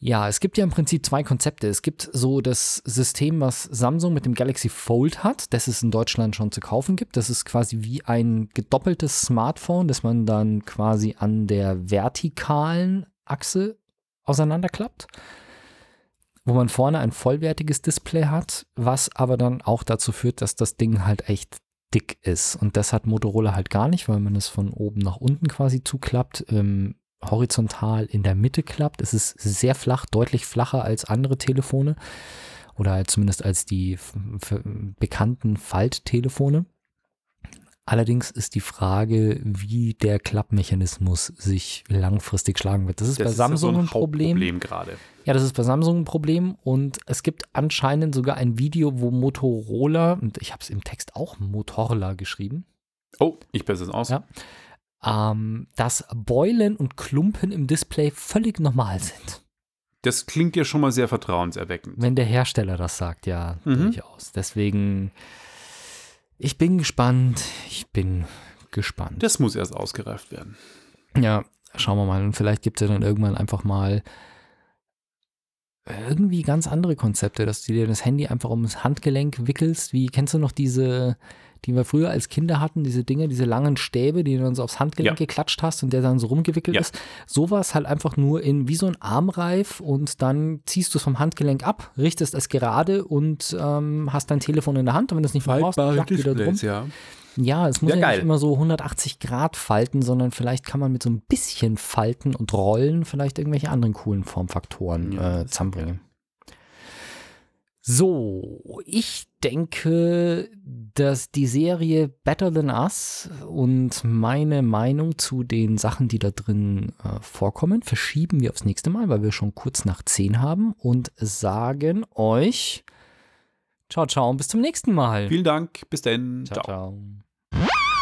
ja, es gibt ja im Prinzip zwei Konzepte. Es gibt so das System, was Samsung mit dem Galaxy Fold hat, das es in Deutschland schon zu kaufen gibt. Das ist quasi wie ein gedoppeltes Smartphone, das man dann quasi an der vertikalen Achse auseinanderklappt, wo man vorne ein vollwertiges Display hat, was aber dann auch dazu führt, dass das Ding halt echt dick ist. Und das hat Motorola halt gar nicht, weil man es von oben nach unten quasi zuklappt, ähm, horizontal in der Mitte klappt. Es ist sehr flach, deutlich flacher als andere Telefone oder zumindest als die bekannten Falttelefone. Allerdings ist die Frage, wie der Klappmechanismus sich langfristig schlagen wird. Das ist Das bei ist Samsung so ein Problem. Gerade. Ja, das ist bei Samsung ein Problem und es gibt anscheinend sogar ein Video, wo Motorola, und ich habe es im Text auch Motorola geschrieben, Oh, ich besse es aus. Ja. ähm, dass Beulen und Klumpen im Display völlig normal sind. Das klingt ja schon mal sehr vertrauenserweckend. Wenn der Hersteller das sagt, ja, Mhm. durchaus. Deswegen, ich bin gespannt. Ich bin gespannt. Das muss erst ausgereift werden. Ja, schauen wir mal. Und vielleicht gibt es ja dann irgendwann einfach mal irgendwie ganz andere Konzepte, dass du dir das Handy einfach ums Handgelenk wickelst. Wie kennst du noch diese, die wir früher als Kinder hatten, diese Dinge, diese langen Stäbe, die du dann so aufs Handgelenk Ja. geklatscht hast und der dann so rumgewickelt Ja. ist? Sowas halt einfach nur in wie so ein Armreif und dann ziehst du es vom Handgelenk ab, richtest es gerade und ähm, hast dein Telefon in der Hand und wenn du es nicht mehr brauchst, klack wieder drum. ja. Ja, es muss Ja, ja, nicht immer so 180 Grad falten, sondern vielleicht kann man mit so ein bisschen Falten und Rollen vielleicht irgendwelche anderen coolen Formfaktoren Ja, äh, zusammenbringen. So, ich denke, dass die Serie Better Than Us und meine Meinung zu den Sachen, die da drin äh, vorkommen, verschieben wir aufs nächste Mal, weil wir schon kurz nach 10 haben und sagen euch ciao, ciao und bis zum nächsten Mal. Vielen Dank. Bis dann. ciao. Ciao. ciao.